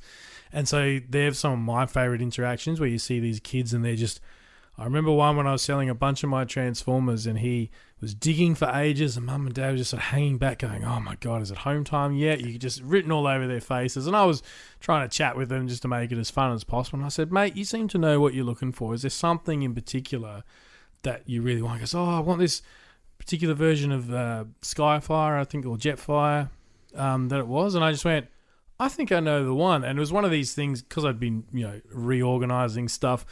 And so they have some of my favorite interactions where you see these kids and they're just. I remember one when I was selling a bunch of my Transformers, and he was digging for ages, and mum and dad were just sort of hanging back, going, "Oh my god, is it home time yet?" You just written all over their faces, and I was trying to chat with them just to make it as fun as possible. And I said, "Mate, you seem to know what you're looking for. Is there something in particular that you really want?" He goes, "Oh, I want this." particular version of uh, Skyfire, I think, or Jetfire, um, that it was, and I just went, I think I know the one, and it was one of these things because I'd been, you know, reorganizing stuff.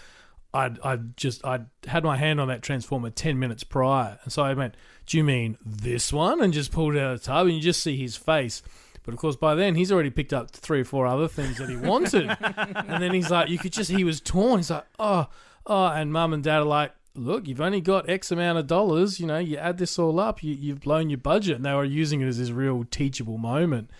I'd, I'd just, I'd had my hand on that transformer ten minutes prior, and so I went, "Do you mean this one?" And just pulled it out of the tub, and you just see his face. But of course, by then he's already picked up three or four other things that he wanted, and then he's like, you could just, he was torn. He's like, oh, oh, and mum and dad are like, look, you've only got X amount of dollars. You know, you add this all up, you, you've blown your budget. And they were using it as this real teachable moment.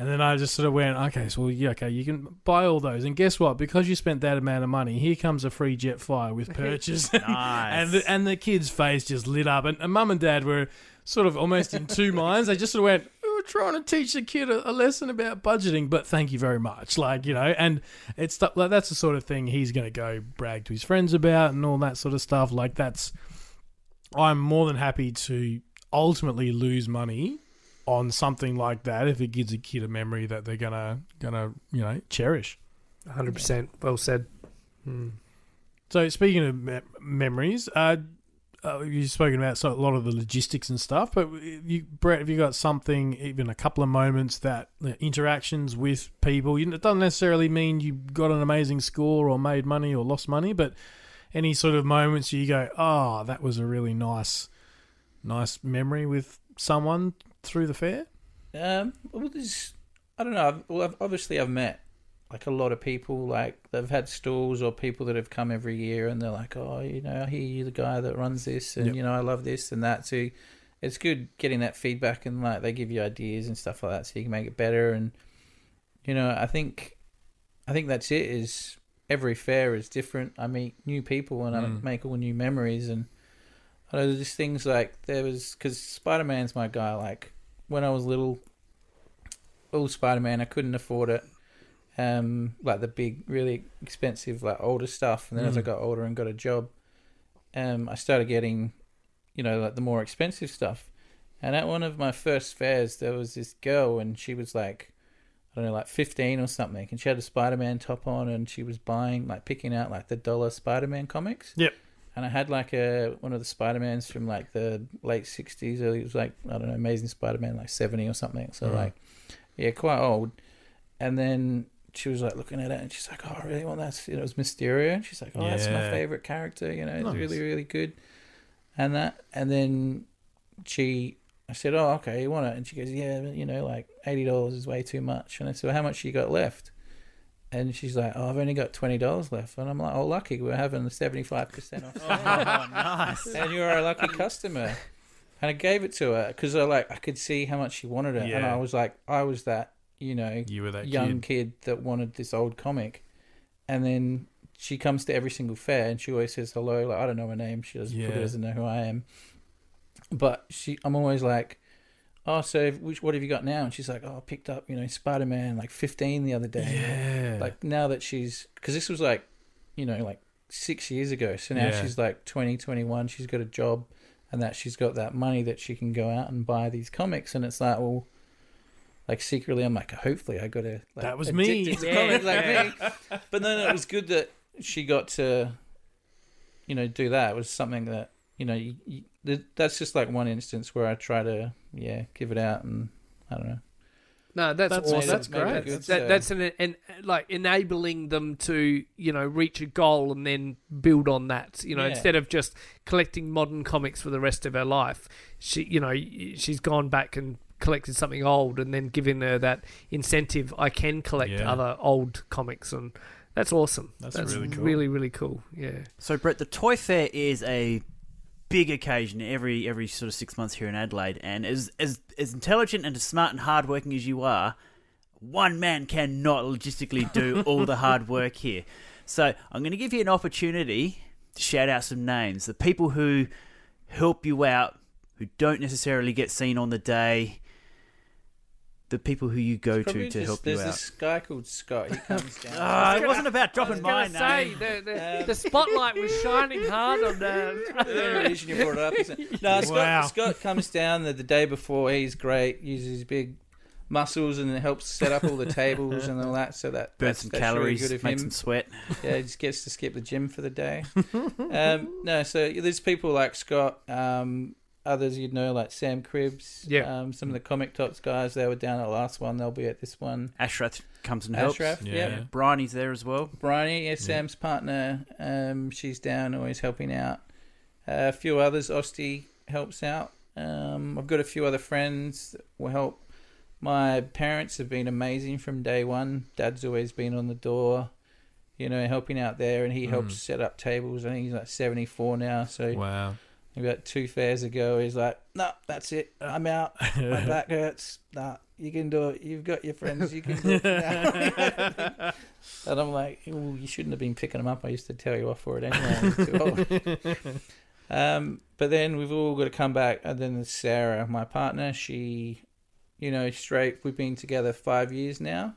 And then I just sort of went, okay, so well, yeah, okay, you can buy all those. And guess what? Because you spent that amount of money, here comes a free Jetfire with purchase. and, Nice. the, and the kid's face just lit up. And, and mum and dad were sort of almost in two minds. They just sort of went, we were trying to teach the kid a, a lesson about budgeting, but thank you very much. Like, you know, and it's stuff like that's the sort of thing he's going to go brag to his friends about and all that sort of stuff. Like, that's, I'm more than happy to ultimately lose money on something like that if it gives a kid a memory that they're gonna gonna you know cherish. Hundred percent. Well said. So speaking of me- memories, uh, uh, you've spoken about so, a lot of the logistics and stuff, but you, Brett, have you got something, even a couple of moments that uh, interactions with people? You, it doesn't necessarily mean you got an amazing score or made money or lost money, but any sort of moments you go, oh, that was a really nice, nice memory with someone through the fair. Um, well, there's, I don't know. I've, well, I've, obviously, I've met like a lot of people. Like they've had stalls or people that have come every year, and they're like, "Oh, you know, I hear you the guy that runs this, and Yep. you know, I love this and that." So it's good getting that feedback, and like they give you ideas and stuff like that, so you can make it better. And you know, I think, I think that's it. Is every fair is different. I meet new people, and I Mm. make all new memories, and I know there's just things like there was because Spider Man's my guy. Like when I was little, all Spider Man, I couldn't afford it. Um, like the big, really expensive, like older stuff. And then as I Mm. got older and got a job, um, I started getting, you know, like the more expensive stuff. And at one of my first fairs, there was this girl, and she was like, I don't know, like 15 or something, and she had a Spider Man top on, and she was buying, like, picking out like the dollar Spider Man comics. Yep. And I had like a one of the Spider Mans from like the late 60s, early, it was like, I don't know, Amazing Spider Man, like 70 or something. So, Mhm. like, yeah, quite old. And then she was like looking at it, and she's like, "Oh, I really want that." You know, it was Mysterio, and she's like, "Oh, that's my favorite character. You know, it's Nice. really, really good." And that, and then she, I said, "Oh, okay, you want it?" And she goes, "Yeah, you know, like eighty dollars is way too much." And I said, well, "How much you got left?" And she's like, "Oh, I've only got twenty dollars left." And I'm like, "Oh, lucky, we're having the seventy five percent off." oh, nice. and you're a lucky customer. And I gave it to her because I like I could see how much she wanted it, and I was like, I was that, you know, You were that young kid. kid. that wanted this old comic, and then she comes to every single fair and she always says hello. Like I don't know her name, she doesn't Yeah. doesn't know who I am, but she, I'm always like, oh, so which what have you got now? And she's like, oh, I picked up you know Spider Man like 15 the other day. Yeah. Like now that she's because this was like, you know, like six years ago. So now Yeah. she's like 20, 21. She's got a job, and that she's got that money that she can go out and buy these comics. And it's like, well, like secretly, I'm like, hopefully, I got a Like, That was me. Yeah. like me. But then it was good that she got to, you know, do that. It was something that you know, you, you, that's just like one instance where I try to, yeah, give it out, and I don't know. No, that's, That's- awesome. that's made it That's, good, that, so- that's an, an like enabling them to you know reach a goal and then build on that. You know, Yeah. instead of just collecting modern comics for the rest of her life, she you know she's gone back and collected something old and then given her that incentive. I can collect Yeah. other old comics and. That's awesome. That's That's really cool. really, really cool. Yeah. So, Brett, the Toy Fair is a big occasion every every sort of six months here in Adelaide, and as as as intelligent and as smart and hardworking as you are, one man cannot logistically do all the hard work here. So, I'm going to give you an opportunity to shout out some names, the people who help you out, who don't necessarily get seen on the day. The people who you go to to just- help you out. There's out. this guy called Scott. He comes down. Ah, it wasn't about I was dropping my to say name. the, the, Um, the spotlight was shining hard on the the. reason you brought it up. Isn't it? No, Scott, Wow. Scott comes down the, the day before. He's great. Uses his big muscles and it helps set up all the tables and all that. So that burns some that's really calories, good of make him. some sweat. Yeah, he just gets to skip the gym for the day. um, no, so there's people like Scott, um, others you'd know like Sam Cribbs, Yeah. um, some of the Comic Tops guys. They were down at the last one. They'll be at this one. Ashrath comes and helps. Ashraf, Yeah. yeah. Bryony's there as well. Bryony, yeah, Sam's partner, um, she's down, always helping out. Uh, a few others, Osty helps out. Um, I've got a few other friends that will help. My parents have been amazing from day one. Dad's always been on the door, you know, helping out there, and he helps set up tables. I think he's like 74 now, so Wow. About two fairs ago, he's like, "No, that's it. I'm out. My back hurts. Nah, you can do it. You've got your friends. You can do it." now." and I'm like, "Well, you shouldn't have been picking them up. I used to tell you off for it anyway." Old." um, but then we've all got to come back, and then there's Sarah, my partner. She, you know, straight. We've been together five years now.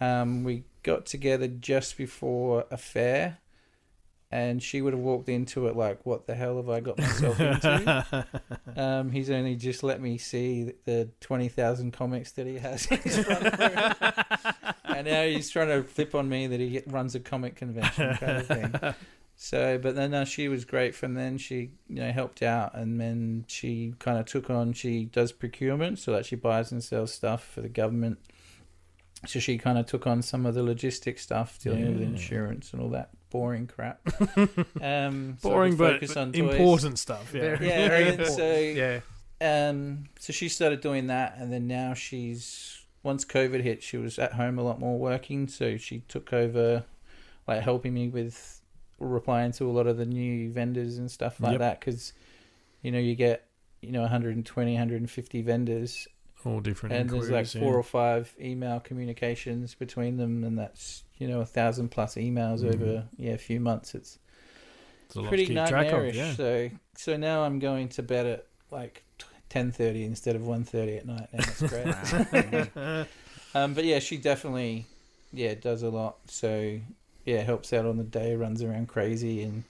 Um, we got together just before a fair and she would have walked into it like, "What the hell have I got myself into?" um, he's only just let me see the twenty thousand comics that he has in his front room, and now he's trying to flip on me that he runs a comic convention kind of thing. So, but then uh, she was great. From then, she you know helped out, and then she kind of took on. She does procurement, so that she buys and sells stuff for the government. So she kind of took on some of the logistic stuff, dealing with Yeah. insurance and all that boring crap. Um, so I Boring, could but focus on important stuff. Yeah. Yeah, very and important. so yeah. um, so she started doing that, and then now she's once COVID hit, she was at home a lot more working, so she took over, like helping me with replying to a lot of the new vendors and stuff like Yep. that, because you know you get you know 120, 150 vendors, All different. and there's like four yeah. or five email communications between them, and that's you know a thousand plus emails Mhm. over yeah a few months. It's It's a pretty keep track of, nightmarish. yeah. So so now I'm going to bed at like ten thirty instead of one thirty at night. Now that's great. um, but yeah, she definitely yeah does a lot. So yeah, helps out on the day, runs around crazy, and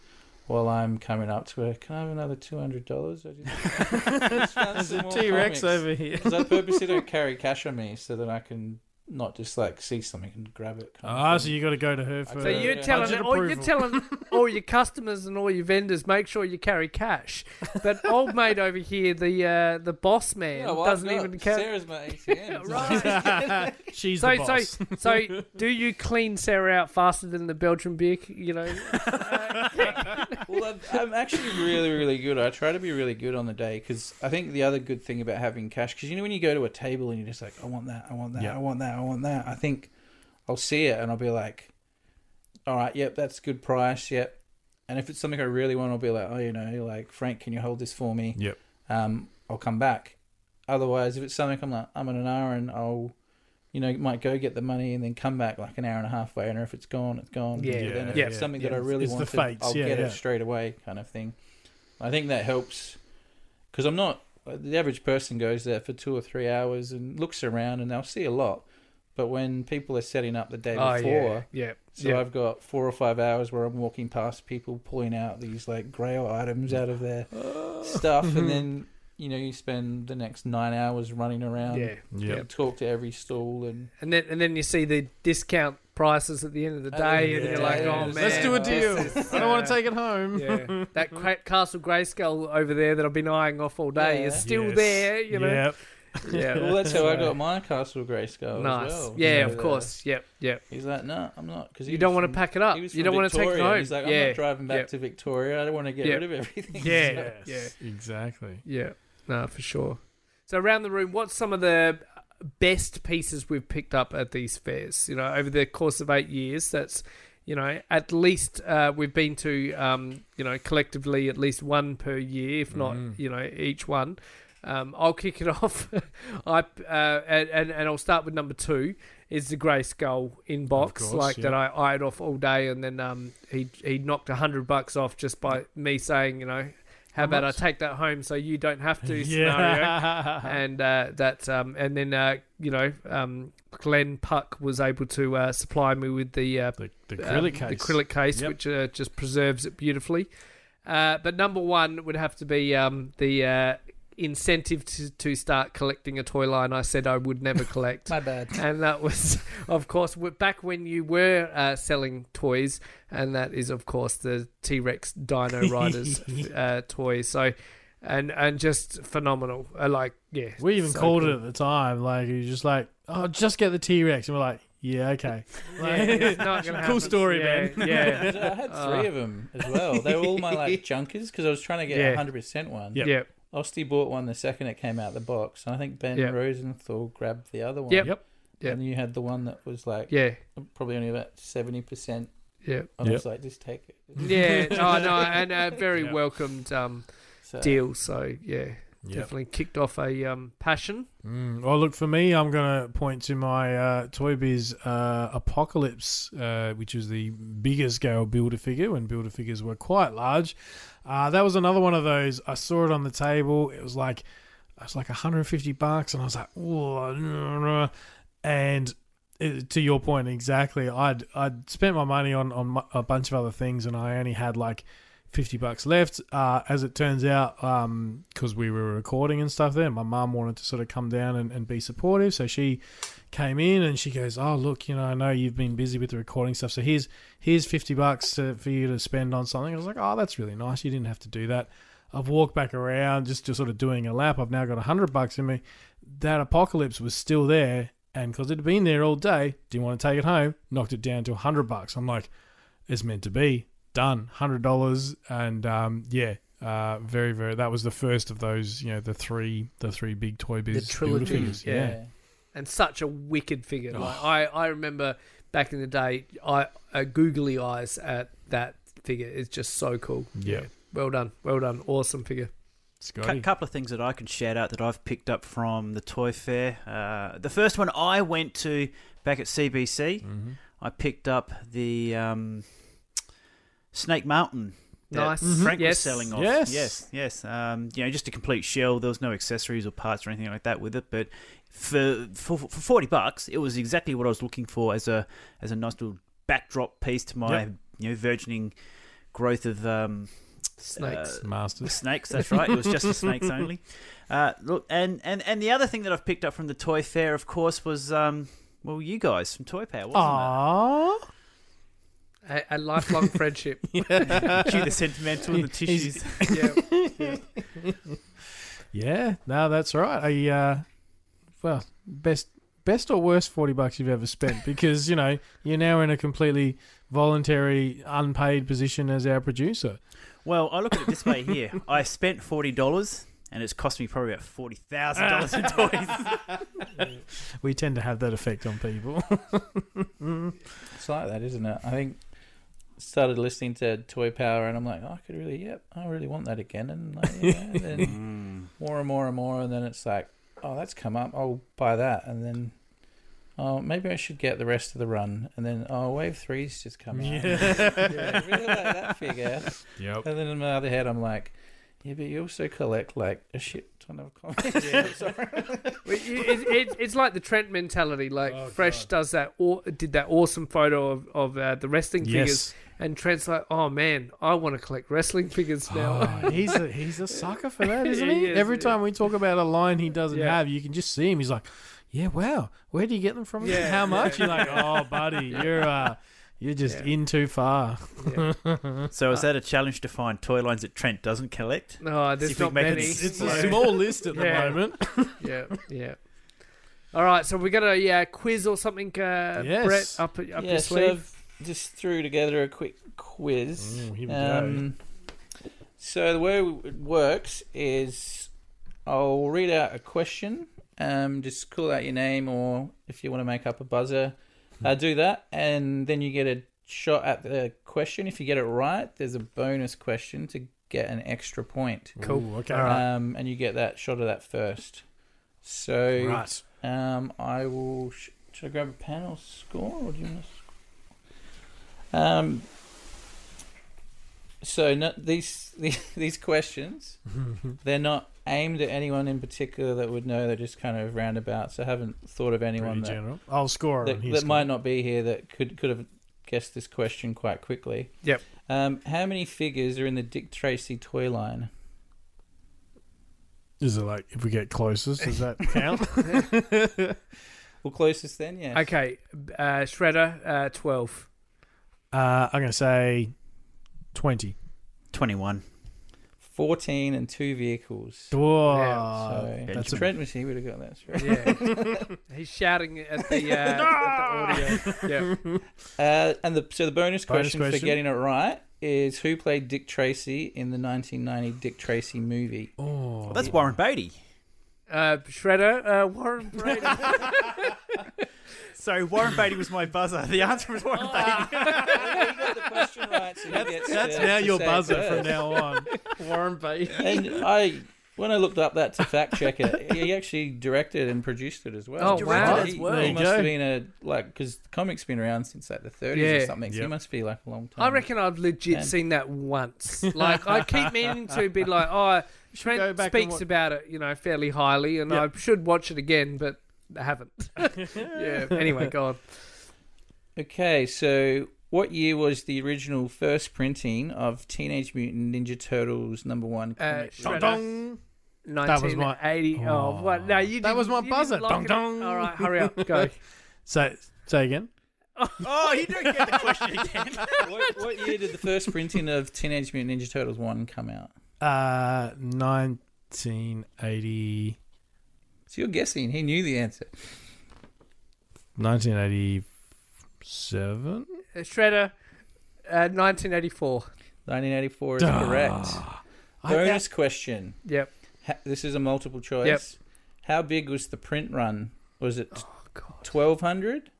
while I'm coming up to her, can I have another two hundred dollars? There's a T Rex over here. Because I purposely don't carry cash on me so that I can not just like see something and grab it. kind Ah, thing. so you got to go to her for. So you're Yeah. telling budget all, you're approval. telling all your customers and all your vendors make sure you carry cash. But old mate over here, the uh, the boss man, Yeah, well, I've doesn't got- even carry. Sarah's my ATM. Right. She's So the so boss. so, do you clean Sarah out faster than the Belgian beer? You know, well, I'm, I'm actually really, really good. I try to be really good on the day because I think the other good thing about having cash, because you know when you go to a table and you're just like, I want that, I want that, Yeah. I want that, I want that. I think I'll see it and I'll be like, all right, yep, that's a good price, yep. And if it's something I really want, I'll be like, oh, you know, like Frank, can you hold this for me? Yep. Um, I'll come back. Otherwise, if it's something I'm like, I'm in an hour and I'll. You know, might go get the money and then come back like an hour and a half later. If it's gone, it's gone. Yeah, But then if yeah, it's something yeah. that I really It's the want, fates, I'll yeah, get yeah. it straight away, kind of thing. I think that helps because I'm not the average person goes there for two or three hours and looks around and they'll see a lot. But when people are setting up the day oh before, yeah, yeah. so yeah. I've got four or five hours where I'm walking past people pulling out these like grail items out of their stuff, and mhm. then you know you spend the next nine hours running around, yeah. Yep. and talk to every stall, and And then and then you see the discount prices at the end of the oh, day, and yeah, you're like, yeah, oh man, Let's do a deal. is, I don't want to take it home. Yeah, that Cra- Castle Grayskull over there that I've been eyeing off all day Yeah. is still Yes. there. You know, Yep. Yeah. Well, that's how I got my Castle Grayskull. nice. As well. Yeah, of course. Yep. Yep. He's like, no, I'm not. Because You don't want to pack it up. He was You don't want to take it home. He's like, I'm yeah. not driving back yeah. to Victoria. I don't want to get Yeah. rid of everything. Yeah. Yes, exactly. Yeah, no, for sure. So around the room, what's some of the best pieces we've picked up at these fairs? You know, over the course of eight years, that's you know at least uh, we've been to um, you know collectively at least one per year, if not Mhm. you know each one. Um, I'll kick it off. I uh, and, and I'll start with number two is the Grayskull in box, course, like that. I eyed off all day, and then um, he he knocked a hundred bucks off just by me saying, you know, how, How about much? I take that home so you don't have to scenario. Yeah. And uh, that um, and then uh, you know um, Glenn Puck was able to uh, supply me with the uh, the, the um, acrylic case. the acrylic case, Yep. which uh, just preserves it beautifully. Uh, but number one would have to be um, the uh, incentive to, to start collecting a toy line. I said I would never collect. My bad. and that was, of course, back when you were uh, selling toys, and that is, of course, the T Rex Dino Riders uh, toy. So, and and just phenomenal. Uh, like, yeah, We even so called cool. it at the time. Like, you just like, oh, just get the T Rex. And we're like, yeah, okay. Yeah, not Cool story, yeah, man. Yeah, I had Uh. three of them as well. They were all my like junkers because I was trying to get Yeah. a hundred percent one. Yep. yeah, Osty bought one the second it came out the box, and I think Ben Yeah. Rosenthal grabbed the other one. Yep. Yep. Yep. And you had the one that was like yeah, probably only about seventy percent. yeah. And I Yep. was like, just take it. Yeah, oh no, and a very Yeah. welcomed um, So, deal. So yeah, Yep. definitely kicked off a um, passion. Mm. Well, look, for me, I'm going to point to my uh, Toy Biz uh, Apocalypse, uh, which was the bigger scale Build-a-Figure when Build-a-Figures were quite large. Uh, that was another one of those. I saw it on the table. It was like, it was like 150 bucks, and I was like, "Whoa, no, no." and it, to your point exactly, I'd I'd spent my money on on a bunch of other things, and I only had like 50 bucks left. Uh, as it turns out, because we were recording and stuff there, my mum wanted to sort of come down and, and be supportive. So she came in and she goes, Oh, look, you know, I know you've been busy with the recording stuff. So here's here's 50 bucks to, for you to spend on something. I was like, Oh, that's really nice. You didn't have to do that. I've walked back around just, just sort of doing a lap. I've now got 100 bucks in me. That apocalypse was still there. And because it had been there all day, didn't want to take it home, knocked it down to 100 bucks. I'm like, it's meant to be done hundred dollars and um yeah uh very very that was the first of those you know the three the three big toy biz The trilogy, figures. yeah. and such a wicked figure. Oh. Like I, I remember back in the day, I uh, googly eyes at that figure is just so cool. Yeah. well done, well done, awesome figure. A couple of things that I can shout out that I've picked up from the toy fair. Uh, the first one I went to back at CBC, Mhm. I picked up the um, Snake Mountain. that Nice. Frank Yes. was selling off. Yes. yes, yes. Um, you know, just a complete shell. There was no accessories or parts or anything like that with it. But for for, for forty bucks, it was exactly what I was looking for as a as a nice little backdrop piece to my Yep. you know burgeoning growth of um, Snakes. uh, Masters. snakes. That's right. It was just for snakes only. Uh, look, and, and and the other thing that I've picked up from the toy fair, of course, was um, well, you guys from Toy Power, wasn't Aww. A, a lifelong friendship. it? Cue the sentimental and the tissues. yeah. Yeah, no, that's right. I uh, well, best best or worst forty bucks you've ever spent because you know you're now in a completely voluntary, unpaid position as our producer. Well, I look at it this way here. I spent forty dollars, and it's cost me probably about forty thousand dollars in toys. We tend to have that effect on people. It's like that, isn't it? I think started listening to Toy Power, and I'm like, oh, I could really, yep, I really want that again, and like, yeah, and then mm. more and more and more, and then it's like, oh, that's come up, I'll buy that, and then. Oh, maybe I should get the rest of the run, and then oh, Wave Three's just come out. yeah, I really like that figure. yep. And then in my other head, I'm like, yeah, but you also collect like a shit ton of comics. Sorry. It, it, it, it's like the Trent mentality. Like Oh, Fresh God. does that, or did that awesome photo of of uh, the wrestling figures, and Trent's like, "Oh man, I want to collect wrestling figures now." Oh, he's a he's a sucker for that, isn't he? he is, Every yeah. time we talk about a line he doesn't Yeah. have, you can just see him. He's like, "Yeah, wow, where do you get them from? Yeah, How yeah. much?" You're like, "Oh, buddy, you're uh, You're just Yeah. in too far. Yeah. So is that a challenge to find toy lines that Trent doesn't collect? No, See there's if we not can make it many. s- It's a Yeah. small list at the Yeah. moment. yeah, yeah. All right, so we got a yeah quiz or something. Uh, Yes. Brett, up up yeah, your so sleeve. I've just threw together a quick quiz. Ooh, here we Um, so the way it works is I'll read out a question. Um, just call out your name, or if you want to make up a buzzer, uh, do that, and then you get a shot at the question. If you get it right, there's a bonus question to get an extra point. Cool. Ooh, okay. Um, and you get that shot of that first. So Right. um, I will. Sh- should I grab a pen or score, or do you want to? Score? Um. So no, these these questions, they're not aimed at anyone in particular that would know. They're just kind of roundabout. So I haven't thought of anyone Pretty that, general. I'll score that, that might not be here that could could have guessed this question quite quickly. Yep. Um, how many figures are in the Dick Tracy toy line? Is it like if we get closest, does that count? Well, closest then, yeah. Okay, uh, Shredder, uh, twelve. uh, I'm going to say 20. 21. 14 and two vehicles. Whoa. so that's if a- Trent was here, would have got that straight. Yeah, he's shouting at the, uh, at the audio. Yeah. Uh, and the so the bonus, Bonus question, for getting it right is who played Dick Tracy in the 1990 Dick Tracy movie? Oh, Well, that's Warren Beatty. Uh, Shredder, uh, Warren Brady. Sorry, Warren Beatty was my buzzer. The answer was Warren ah. Beatty. you got the question right, so he that's, gets that's now your buzzer first. from now on. Warren Beatty. And I, when I looked up that to fact check it, he actually directed and produced it as well. Oh, He- wow. He, There he you must go. have been a like because the comic's been around since like the 30s Yeah. or something. So he Yep. must be like a long time. I reckon I've legit Man. seen that once. Like I keep meaning to be like, oh, go Trent back and speaks wa- about it, you know, fairly highly, and Yep. I should watch it again, but I haven't. yeah. Anyway, go on. Okay, so what year was the original first printing of Teenage Mutant Ninja Turtles number one Uh, comic? Shredder. Dong. That was my- 80. Oh, Oh. what? No, you. That didn't- was my you buzzer. Dong, it dong. All right, hurry up, go. Say, say again. oh, you don't get the question again. what, what year did the first printing of Teenage Mutant Ninja Turtles one come out? Uh, 1980, So you're guessing. He knew the answer. 1987. Uh, Shredder, uh, 1984. 1984 is Duh. correct. I- Bonus question. Yep. Ha- this is a multiple choice. Yep. How big was the print run? Was it Oh God. 1200,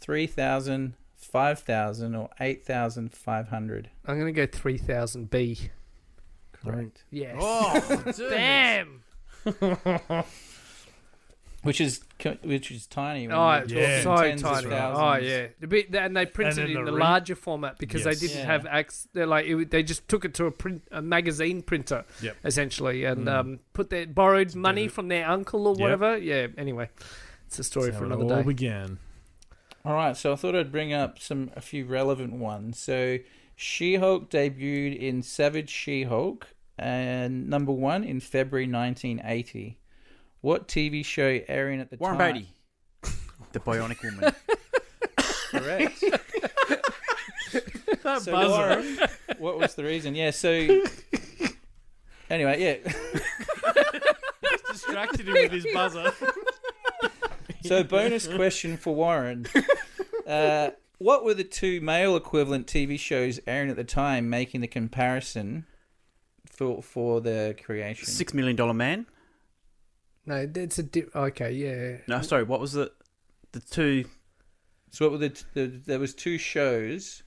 3000, 5000, or 8500? I'm gonna go 3000 B. Correct. Yes. Oh, Damn. Which is which is tiny. when Oh, you're it's so tens of tiny. Oh yeah, the bit and they printed then it in the the re- larger format because Yes. they didn't Yeah. have ac They're like it, they just took it to a print a magazine printer Yep. essentially and Mm. um, put their borrowed money from their uncle or Yep. whatever. Yeah. Anyway, it's a story That's for how it all day. began. All right, so I thought I'd bring up some a few relevant ones. So, She-Hulk debuted in Savage She-Hulk and number one in February 1980. What TV show airing at the Warren time? Beatty. The Bionic Woman. Correct. That So buzzer. Warren, what was the reason? Yeah. So anyway, yeah. distracted him with his buzzer. So bonus question for Warren. Uh, what were the two male equivalent TV shows airing at the time, making the comparison for for the creation? Six Million Dollar Man. No, it's a di- okay. Yeah. No, sorry, what was the the two? So what were the, the there was two shows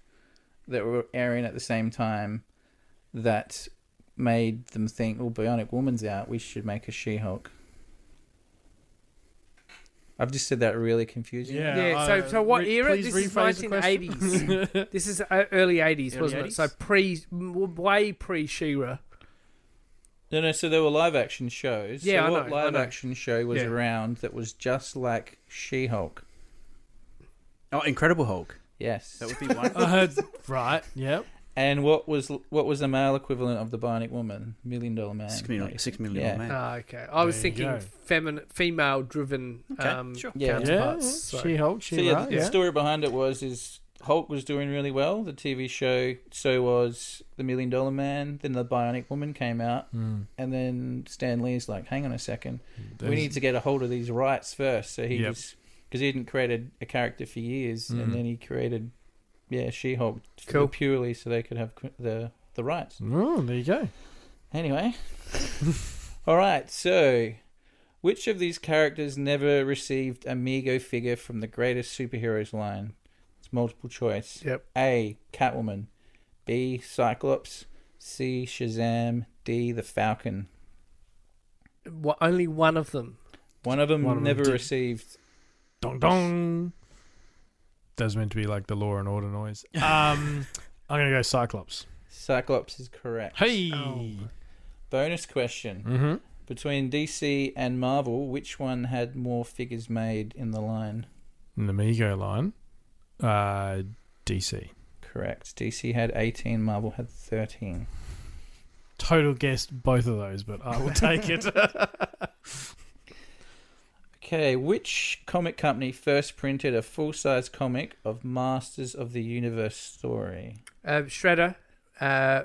that were airing at the same time that made them think, "Oh, Bionic Woman's out. We should make a She-Hulk." I've just said that really confusing. Yeah. Yeah. so, uh, so what re- era? This is rephrase the question. 1980s. this is uh, early 80s, Early wasn't it? So pre, way pre She-Ra. No, no. So there were live action shows. Yeah, so I what know, I live know. action show was Yeah. around that was just like She-Hulk? Oh, Incredible Hulk. Yes. That would be one. I heard, right, yep. And what was what was the male equivalent of the Bionic Woman? Million Dollar Man. Six million, Like, six million Yeah. Dollar Man. Ah, okay. I was There you thinking go. feminine, female-driven Okay, um, sure. Yeah. counterparts. Yeah, Sorry. She Hulk, So yeah, right, the yeah. story behind it was is Hulk was doing really well, the TV show. So was the Million Dollar Man. Then the Bionic Woman came out, Hmm. and then Stan Lee's like, "Hang on a second, we need to get a hold of these rights first. So he Yep. was because he hadn't created a character for years, Mhm. and then he created, yeah, She-Hulk Cool. purely so they could have the the rights. Oh, there you go. Anyway, all right. So, which of these characters never received a Mego figure from the greatest superheroes line? It's multiple choice. Yep. A. Catwoman. B. Cyclops. C. Shazam. D. The Falcon. Wha- only one of them. One of them One of them never did- received. Dong dong. That's meant to be like the law and order noise. Um, I'm gonna go Cyclops. Cyclops is correct. Hey. Oh. Bonus question. Mm-hmm. Between DC and Marvel, which one had more figures made in the line? In the Mego line, uh, DC. Correct. DC had 18, Marvel had 13. Total guessed both of those, but I will take it. Okay, which comic company first printed a full size comic of Masters of the Universe story? Uh, Shredder, uh,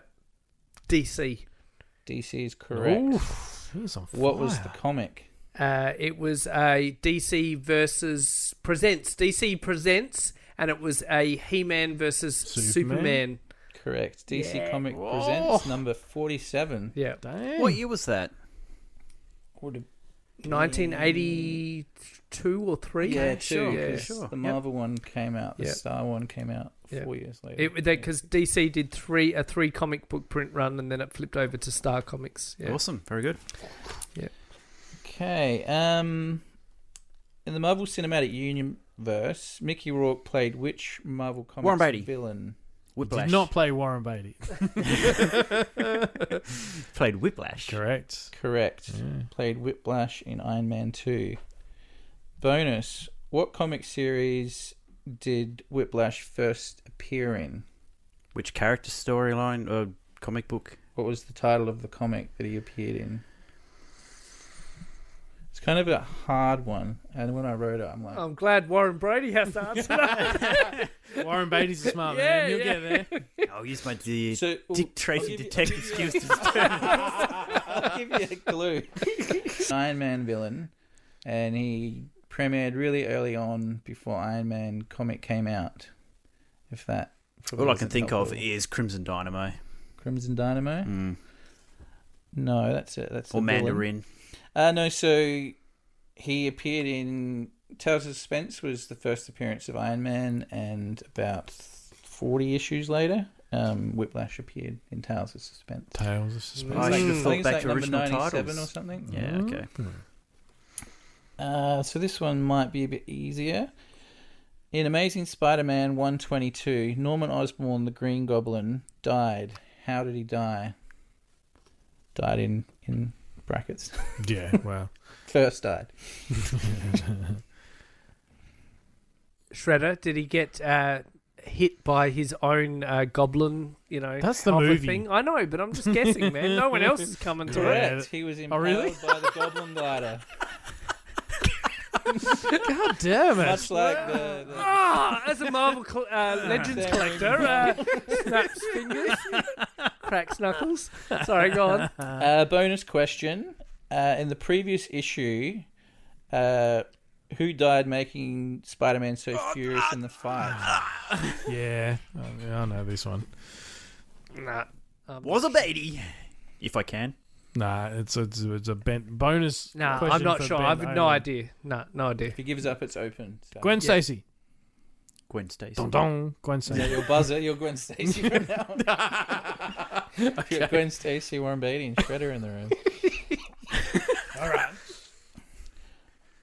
DC. DC is correct. Oof, he's on what was the comic? Uh, it was a DC versus presents. DC presents, and it was a He-Man versus Superman? Superman. Correct. DC Yeah. Comic Whoa. Presents number 47. Yeah, Dang. What year was that? Would have 1982 or three. Yeah, sure, two. yeah, sure. The Yep. Marvel one came out. The Yep. Star one came out Yep. four years later. Because DC did three a three comic book print run, and then it flipped over to Star Comics. Yeah. Awesome, very good. Yeah. Okay. Um, in the Marvel Cinematic Universe, Mickey Rourke played which Marvel Comics Warren Beatty. villain? Whiplash. Did not play Warren Beatty. played Whiplash. Correct. Correct. Yeah. Played Whiplash in Iron Man 2. Bonus. What comic series did Whiplash first appear in? Which character storyline or comic book? What was the title of the comic that he appeared in? It's kind of a hard one, and when I wrote it, I'm like, I'm glad Warren Brady has to answer that. Warren Brady's a smart Yeah, man. He'll yeah. get there. I'll use my de- so Dick I'll Tracy give you- detective skills to I'll give you a clue. Iron Man villain, and he premiered really early on before Iron Man comic came out. If that. probably All I can doesn't think help of at is Crimson Dynamo Crimson Dynamo. mm. No, that's it. That's or the villain. Mandarin. Uh, no, so he appeared in Tales of Suspense was the first appearance of Iron Man, and about forty issues later, um, Whiplash appeared in Tales of Suspense. Tales of Suspense. I should have thought back like to original titles. or something. Yeah, okay. Uh, so this one might be a bit easier. In Amazing Spider-Man 122, Norman Osborn, the Green Goblin, died. How did he die? Died in in brackets. Yeah, wow. First died. Shredder, did he get uh, hit by his own uh, goblin? You know, That's the hover movie. Thing? I know, but I'm just guessing, man. No one else is coming to it. Correct. He was impaled Oh, really? by the Goblin glider. God damn it. Much like the, the Ah, as a Marvel col- uh, Legends collector, uh, snaps fingers, cracks knuckles. Sorry, go on. uh, bonus question. Uh, in the previous issue, uh, who died making Spider-Man so furious in the fight? Yeah, oh, yeah, I know this one. Nah. Um, Was a baby, If I can. Nah, it's a, it's a, it's a bent bonus. Nah, question I'm not for sure. I've no only. idea. No, no idea. If he gives up, it's open. So. Gwen Yeah. Stacy. Gwen Stacy. Dong dong. Gwen Stacy. that Stacy. your buzzer? You're Gwen Stacy from now on. You've got Gwen Stacy, Warren Beatty, and Shredder in the room. All right.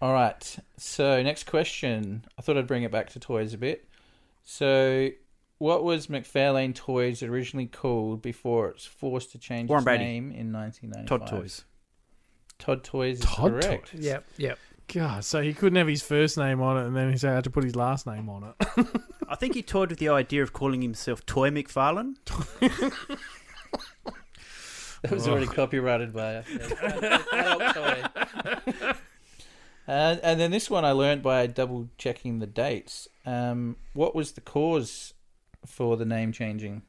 All right. So next question. I thought I'd bring it back to toys a bit. So, what was McFarlane Toys originally called before it's forced to change Warren its Beatty. name in 1995? Todd Toys. Todd Toys is Todd correct. Toys? Yep, yep. God, so he couldn't have his first name on it, and then he had to put his last name on it. I think he toyed with the idea of calling himself Toy McFarlane. That was already copyrighted by. Yeah. Adult toy. Uh, and then this one I learned by double checking the dates. Um, what was the cause for the name changing?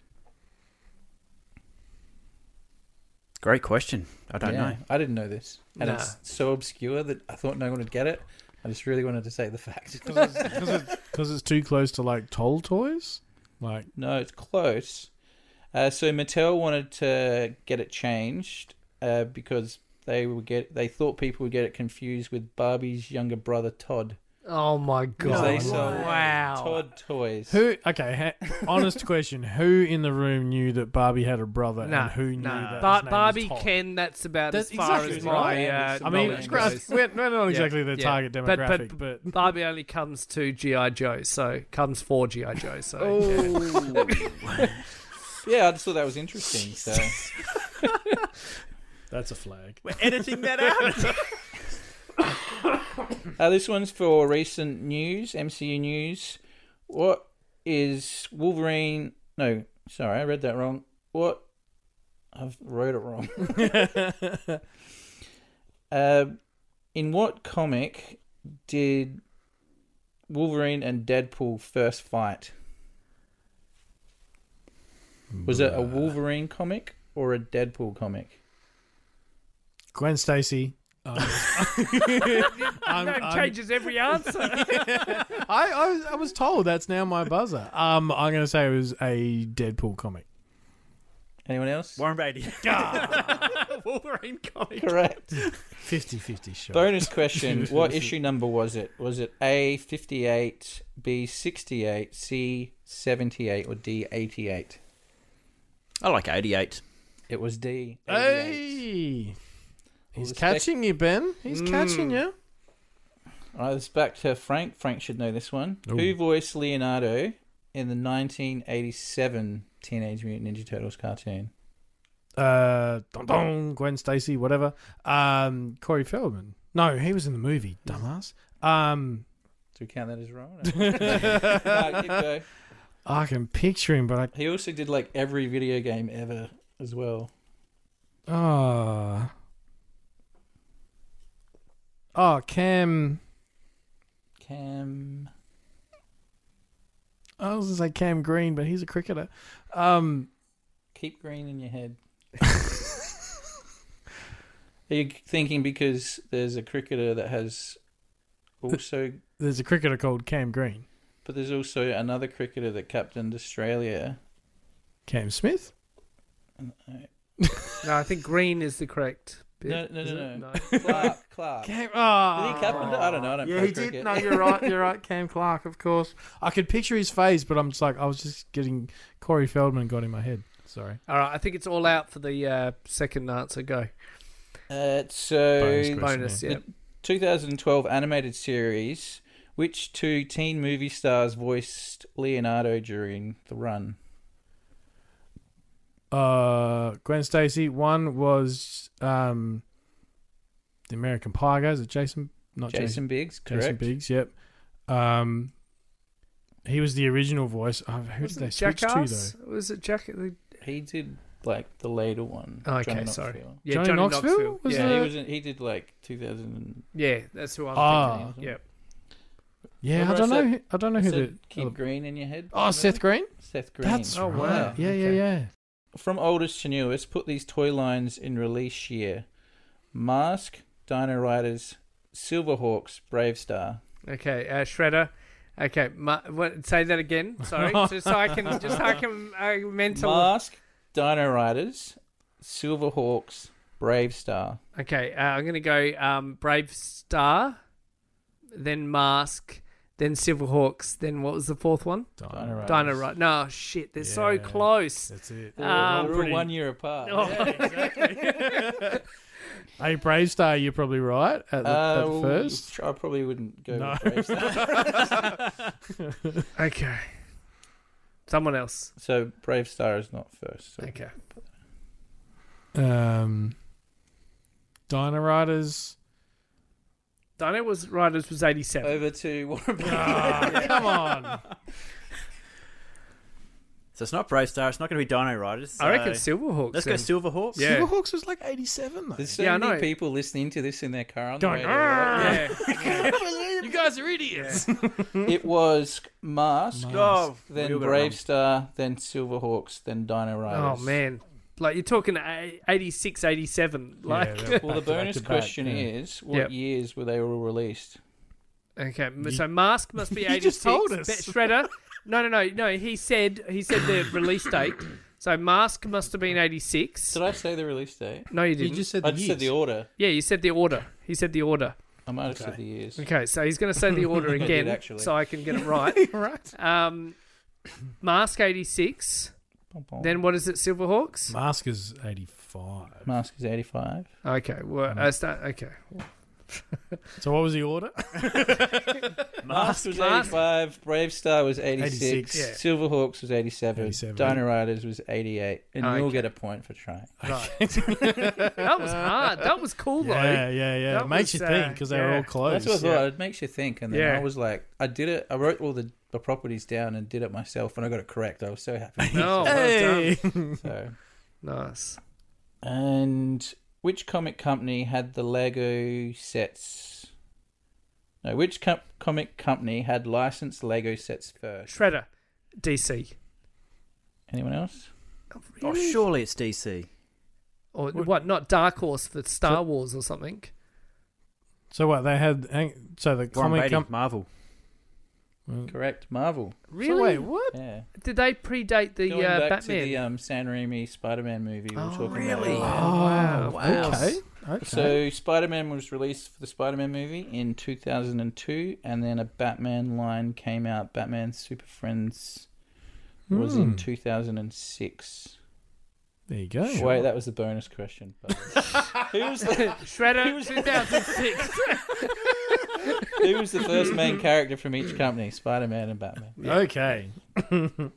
Great question. I don't Yeah, know. I didn't know this. And Nah. it's so obscure that I thought no one would get it. I just really wanted to say the fact. Because it's too close to like toll toys. Like no, it's close. Uh, so Mattel wanted to get it changed uh, because they would get they thought people would get it confused with Barbie's younger brother Todd. Oh my god! they sell wow. Todd toys. who? Okay, ha- honest question: Who in the room knew that Barbie had a brother, Nah, and who knew nah. that? Bar- his name Barbie was Todd? Ken. That's about That's as far exactly as right. my. Uh, I I mean, knowledge goes. we're, we're not exactly the yeah. target But- but- demographic, but, Barbie only comes to GI Joe, so comes for GI Joe. So Oh. yeah, I just thought that was interesting. So that's a flag. We're editing that out. uh, this one's for recent news, MCU news. What is Wolverine? No, sorry, I read that wrong. What? I've wrote it wrong. uh, in what comic did Wolverine and Deadpool first fight? Was it a Wolverine comic or a Deadpool comic? Gwen Stacy. Um, I'm- that I'm- changes every answer. I, I, was, I was told that's now my buzzer. Um, I'm going to say it was a Deadpool comic. Anyone else? Warren Beatty. Wolverine comic. Correct. 50 50 shot. Bonus question: What issue number was it? Was it A fifty eight, B sixty eight, C seventy eight, or D eighty eight? I like 88. It was D. 88. Hey! He's the spec- catching you, Ben. He's catching you. All right, let's back to Frank. Frank should know this one. Ooh. Who voiced Leonardo in the nineteen eighty seven Teenage Mutant Ninja Turtles cartoon? Uh, dun, dun, Gwen Stacy, whatever. Um, Corey Feldman. No, he was in the movie, dumbass. Um, Do we count that as wrong? no. I can picture him, but I... He also did like every video game ever as well. I. Oh. Oh, Cam. Cam. I was going to say Cam Green, but he's a cricketer. Um, Keep green in your head. Are you thinking because there's a cricketer that has also, there's a cricketer called Cam Green. but there's also another cricketer that captained Australia. Cam Smith? No, I think green is the correct. Bit, No, no, is no, no. Clark, Clark. Cam. Oh. Did he captain it? I don't know. I don't Yeah, play he did. No, you're right. You're right. Cam Clark, of course. I could picture his face, but I'm just like, I was just getting Corey Feldman got in my head. Sorry. All right, I think it's all out for the uh, second answer. Go Uh, so, Bonus question, bonus. yeah. Yeah. 2012 animated series. Which two teen movie stars voiced Leonardo during the run? Uh, Gwen Stacy. One was um, the American Pie guys. Is it Jason? Not Jason. Jason Biggs, Jason correct. Biggs. Yep. Um, he was the original voice. Oh, who Was did they it switch to though? Was it Jack? the- He did like the later one. Oh, okay, Johnny sorry. Knoxville. Yeah, Johnny Johnny, Knoxville? Knoxville. Was yeah, Yeah, he was. In, he did like 2000. yeah, that's who I'm Ah. thinking. Yep. Yeah, I Remember I don't know. said- who- I don't know I who said the. keep green in your head. Oh, Seth Green. Seth Green. That's Oh, right. wow. Yeah, yeah, Okay. yeah. From oldest to newest, put these toy lines in release year: Mask, Dino Riders, Silverhawks, BraveStarr. Okay, uh, Shredder. Okay, ma- what, say that again. Sorry, just so I can just so I can uh, mental. Mask, Dino Riders, Silverhawks, BraveStarr. Okay, uh, I'm gonna go um, BraveStarr, then Mask, then Silverhawks, then what was the fourth one? Dino Riders. Dino Right. No, shit, they're so close. That's it. Um, they're pretty- one year apart. Oh, Hey, BraveStarr, you're probably right at the, Uh, at the first. I probably wouldn't go No. with BraveStarr. okay. Someone else. so BraveStarr is not first. So. Okay. Um, Dino Riders. Dino was Riders was 87. Over to Warren Beatty. Ah, come on. So it's not BraveStarr. It's not going to be Dino Riders. I reckon so Silverhawks. Let's go then. Silverhawks. Yeah. Silverhawks was like 87 though. There's so Yeah, I many know. people listening to this in their car on the Going, radio. right? Yeah. you guys are idiots. It was Mask, Oh, then we all got it Brave. Star, then Silverhawks, then Dino Riders. oh man, like you're talking a- 86, 87. Like, Yeah, Well, the back to back bonus to back, question yeah. is, what Yep. years were they all released? okay, so Mask must be You 86. just told us. Shredder, no, no, no, no. He said he said the release date. So Mask must have been 86. Did I say the release date? No, you You didn't. You just said I the just said the order. yeah, you said the order. He said the order. I might have said the years. Okay, so he's going to say the order did, again, actually. so I can get it right. right. Um, Mask 86. Then what is it? Silverhawks. Mask is 85. Mask is 85. Okay, well, uh, start, okay. So what was the order? Mask was Mask. 85. BraveStarr was 86. 86. Yeah. Silverhawks was 87. 87. Dino Riders was 88. And you'll get a point for trying. Right. that was hard. That was cool Yeah, though. yeah, yeah. That It makes was, you uh, think because they were yeah. all close. That's what I thought. yeah. It makes you think. And then Yeah. I was like, I did it. I wrote all the, the properties down and did it myself, and I got it correct. I was so happy. Oh, well done. so, Nice. and which comic company had the Lego sets? No, which com- comic company had licensed Lego sets first? Shredder, DC. Anyone else? Oh, oh surely it's DC. Or what? Not Dark Horse for Star Wars or something. so what they had? Hang, so the Warren comic Beatty, company. Marvel. Correct. Marvel. Really? So wait, what? Yeah. Did they predate the Going uh, back Batman? to the um, Sam Raimi Spider-Man movie we were Oh, talking really? about. Oh, wow. wow. Okay. Okay. So Spider-Man was released for the Spider-Man movie in 2002, and then a Batman line came out. Batman Super Friends was in Hmm. 2006. There you go. Wait, that was the bonus question. by the way. who was the 2006. Who was the first main character from each company? Spider-Man and Batman. Okay.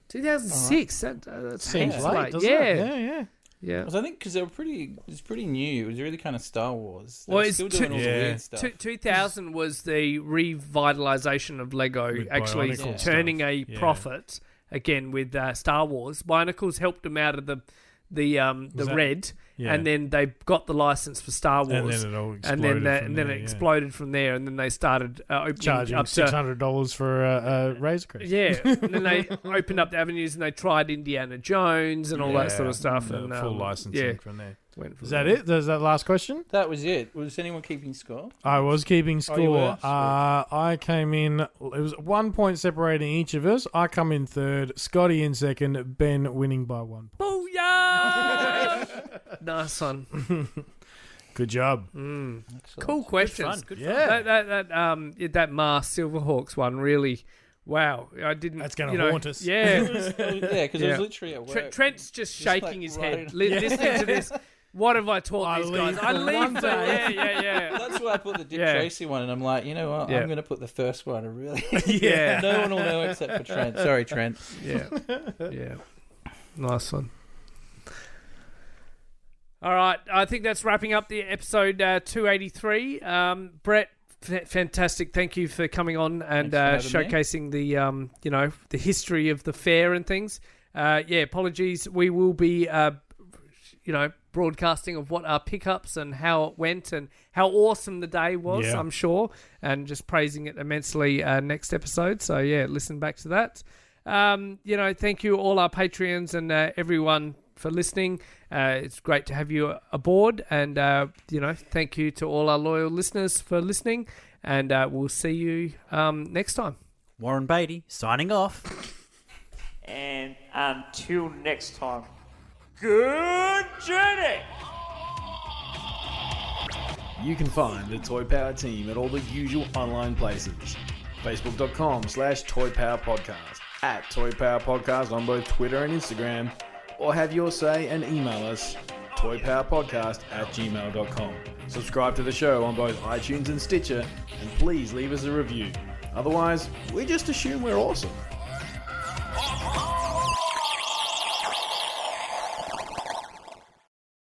2006. That, uh, that Seems seems late, like doesn't yeah, it? Yeah, yeah. yeah. Because I think because they were pretty, it was pretty new. It was really kind of Star Wars. They Well, were it's still two- doing all the Yeah. weird stuff. Two, 2000 was the revitalization of Lego With actually turning stuff. a Yeah. profit again with uh, Star Wars. Bionicles helped them out of the the um, the that- red, Yeah. and then they got the license for Star Wars. and then it all exploded. and then, that, from and then there, it yeah. exploded from there, and then they started uh, opening Charging up six hundred dollars for a, a razor crest. yeah, and then they opened up the avenues and they tried Indiana Jones and all that sort of stuff, The and full um, licensing Yeah, from there. Went from Is that there. it? Is that the last question? That was it. Was anyone keeping score? I was keeping Oh, you score. were? uh, I came in. It was one point separating each of us. I come in third. Scotty in second. Ben winning by one. point. Booyah! nice one. Good job. Mm. Excellent. Cool questions. Good Yeah, That that that um yeah, that Mars Silverhawks one really. Wow, I didn't. That's gonna you know, haunt us. Yeah, It was- yeah, because it Yeah. was literally at work. Tre- Trent's just Just shaking like his right head, in- li- Yeah. listening to this. What have I taught I these guys? I leave one for yeah, yeah, yeah. That's why I put the Dick Yeah. Tracy one, and I'm like, you know what? Yeah. I'm going to put the first one. I really, Yeah. no one will know except for Trent. Sorry, Trent. Yeah. Yeah. Nice one. All right. I think that's wrapping up the episode uh, 283. Um, Brett, f- fantastic. Thank you for coming on and uh, Thanks for having me. showcasing the, um, you know, the history of the fair and things. Uh, yeah, apologies. We will be, uh, you know, broadcasting of what our pickups and how it went and how awesome the day was, Yeah. I'm sure, and just praising it immensely uh, next episode. So, yeah, listen back to that. Um, you know, thank you all our Patreons and uh, everyone for listening. Uh, it's great to have you aboard, and uh, you know, thank you to all our loyal listeners for listening. And uh, we'll see you um, next time. Warren Beatty signing off. And until next time, good journey! You can find the Toy Power team at all the usual online places. Facebook.com slash Toy Power Podcast, at Toy Power Podcast on both Twitter and Instagram, or have your say and email us toypowerpodcast at gmail.com. Subscribe to the show on both iTunes and Stitcher, and please leave us a review. Otherwise, we just assume we're awesome.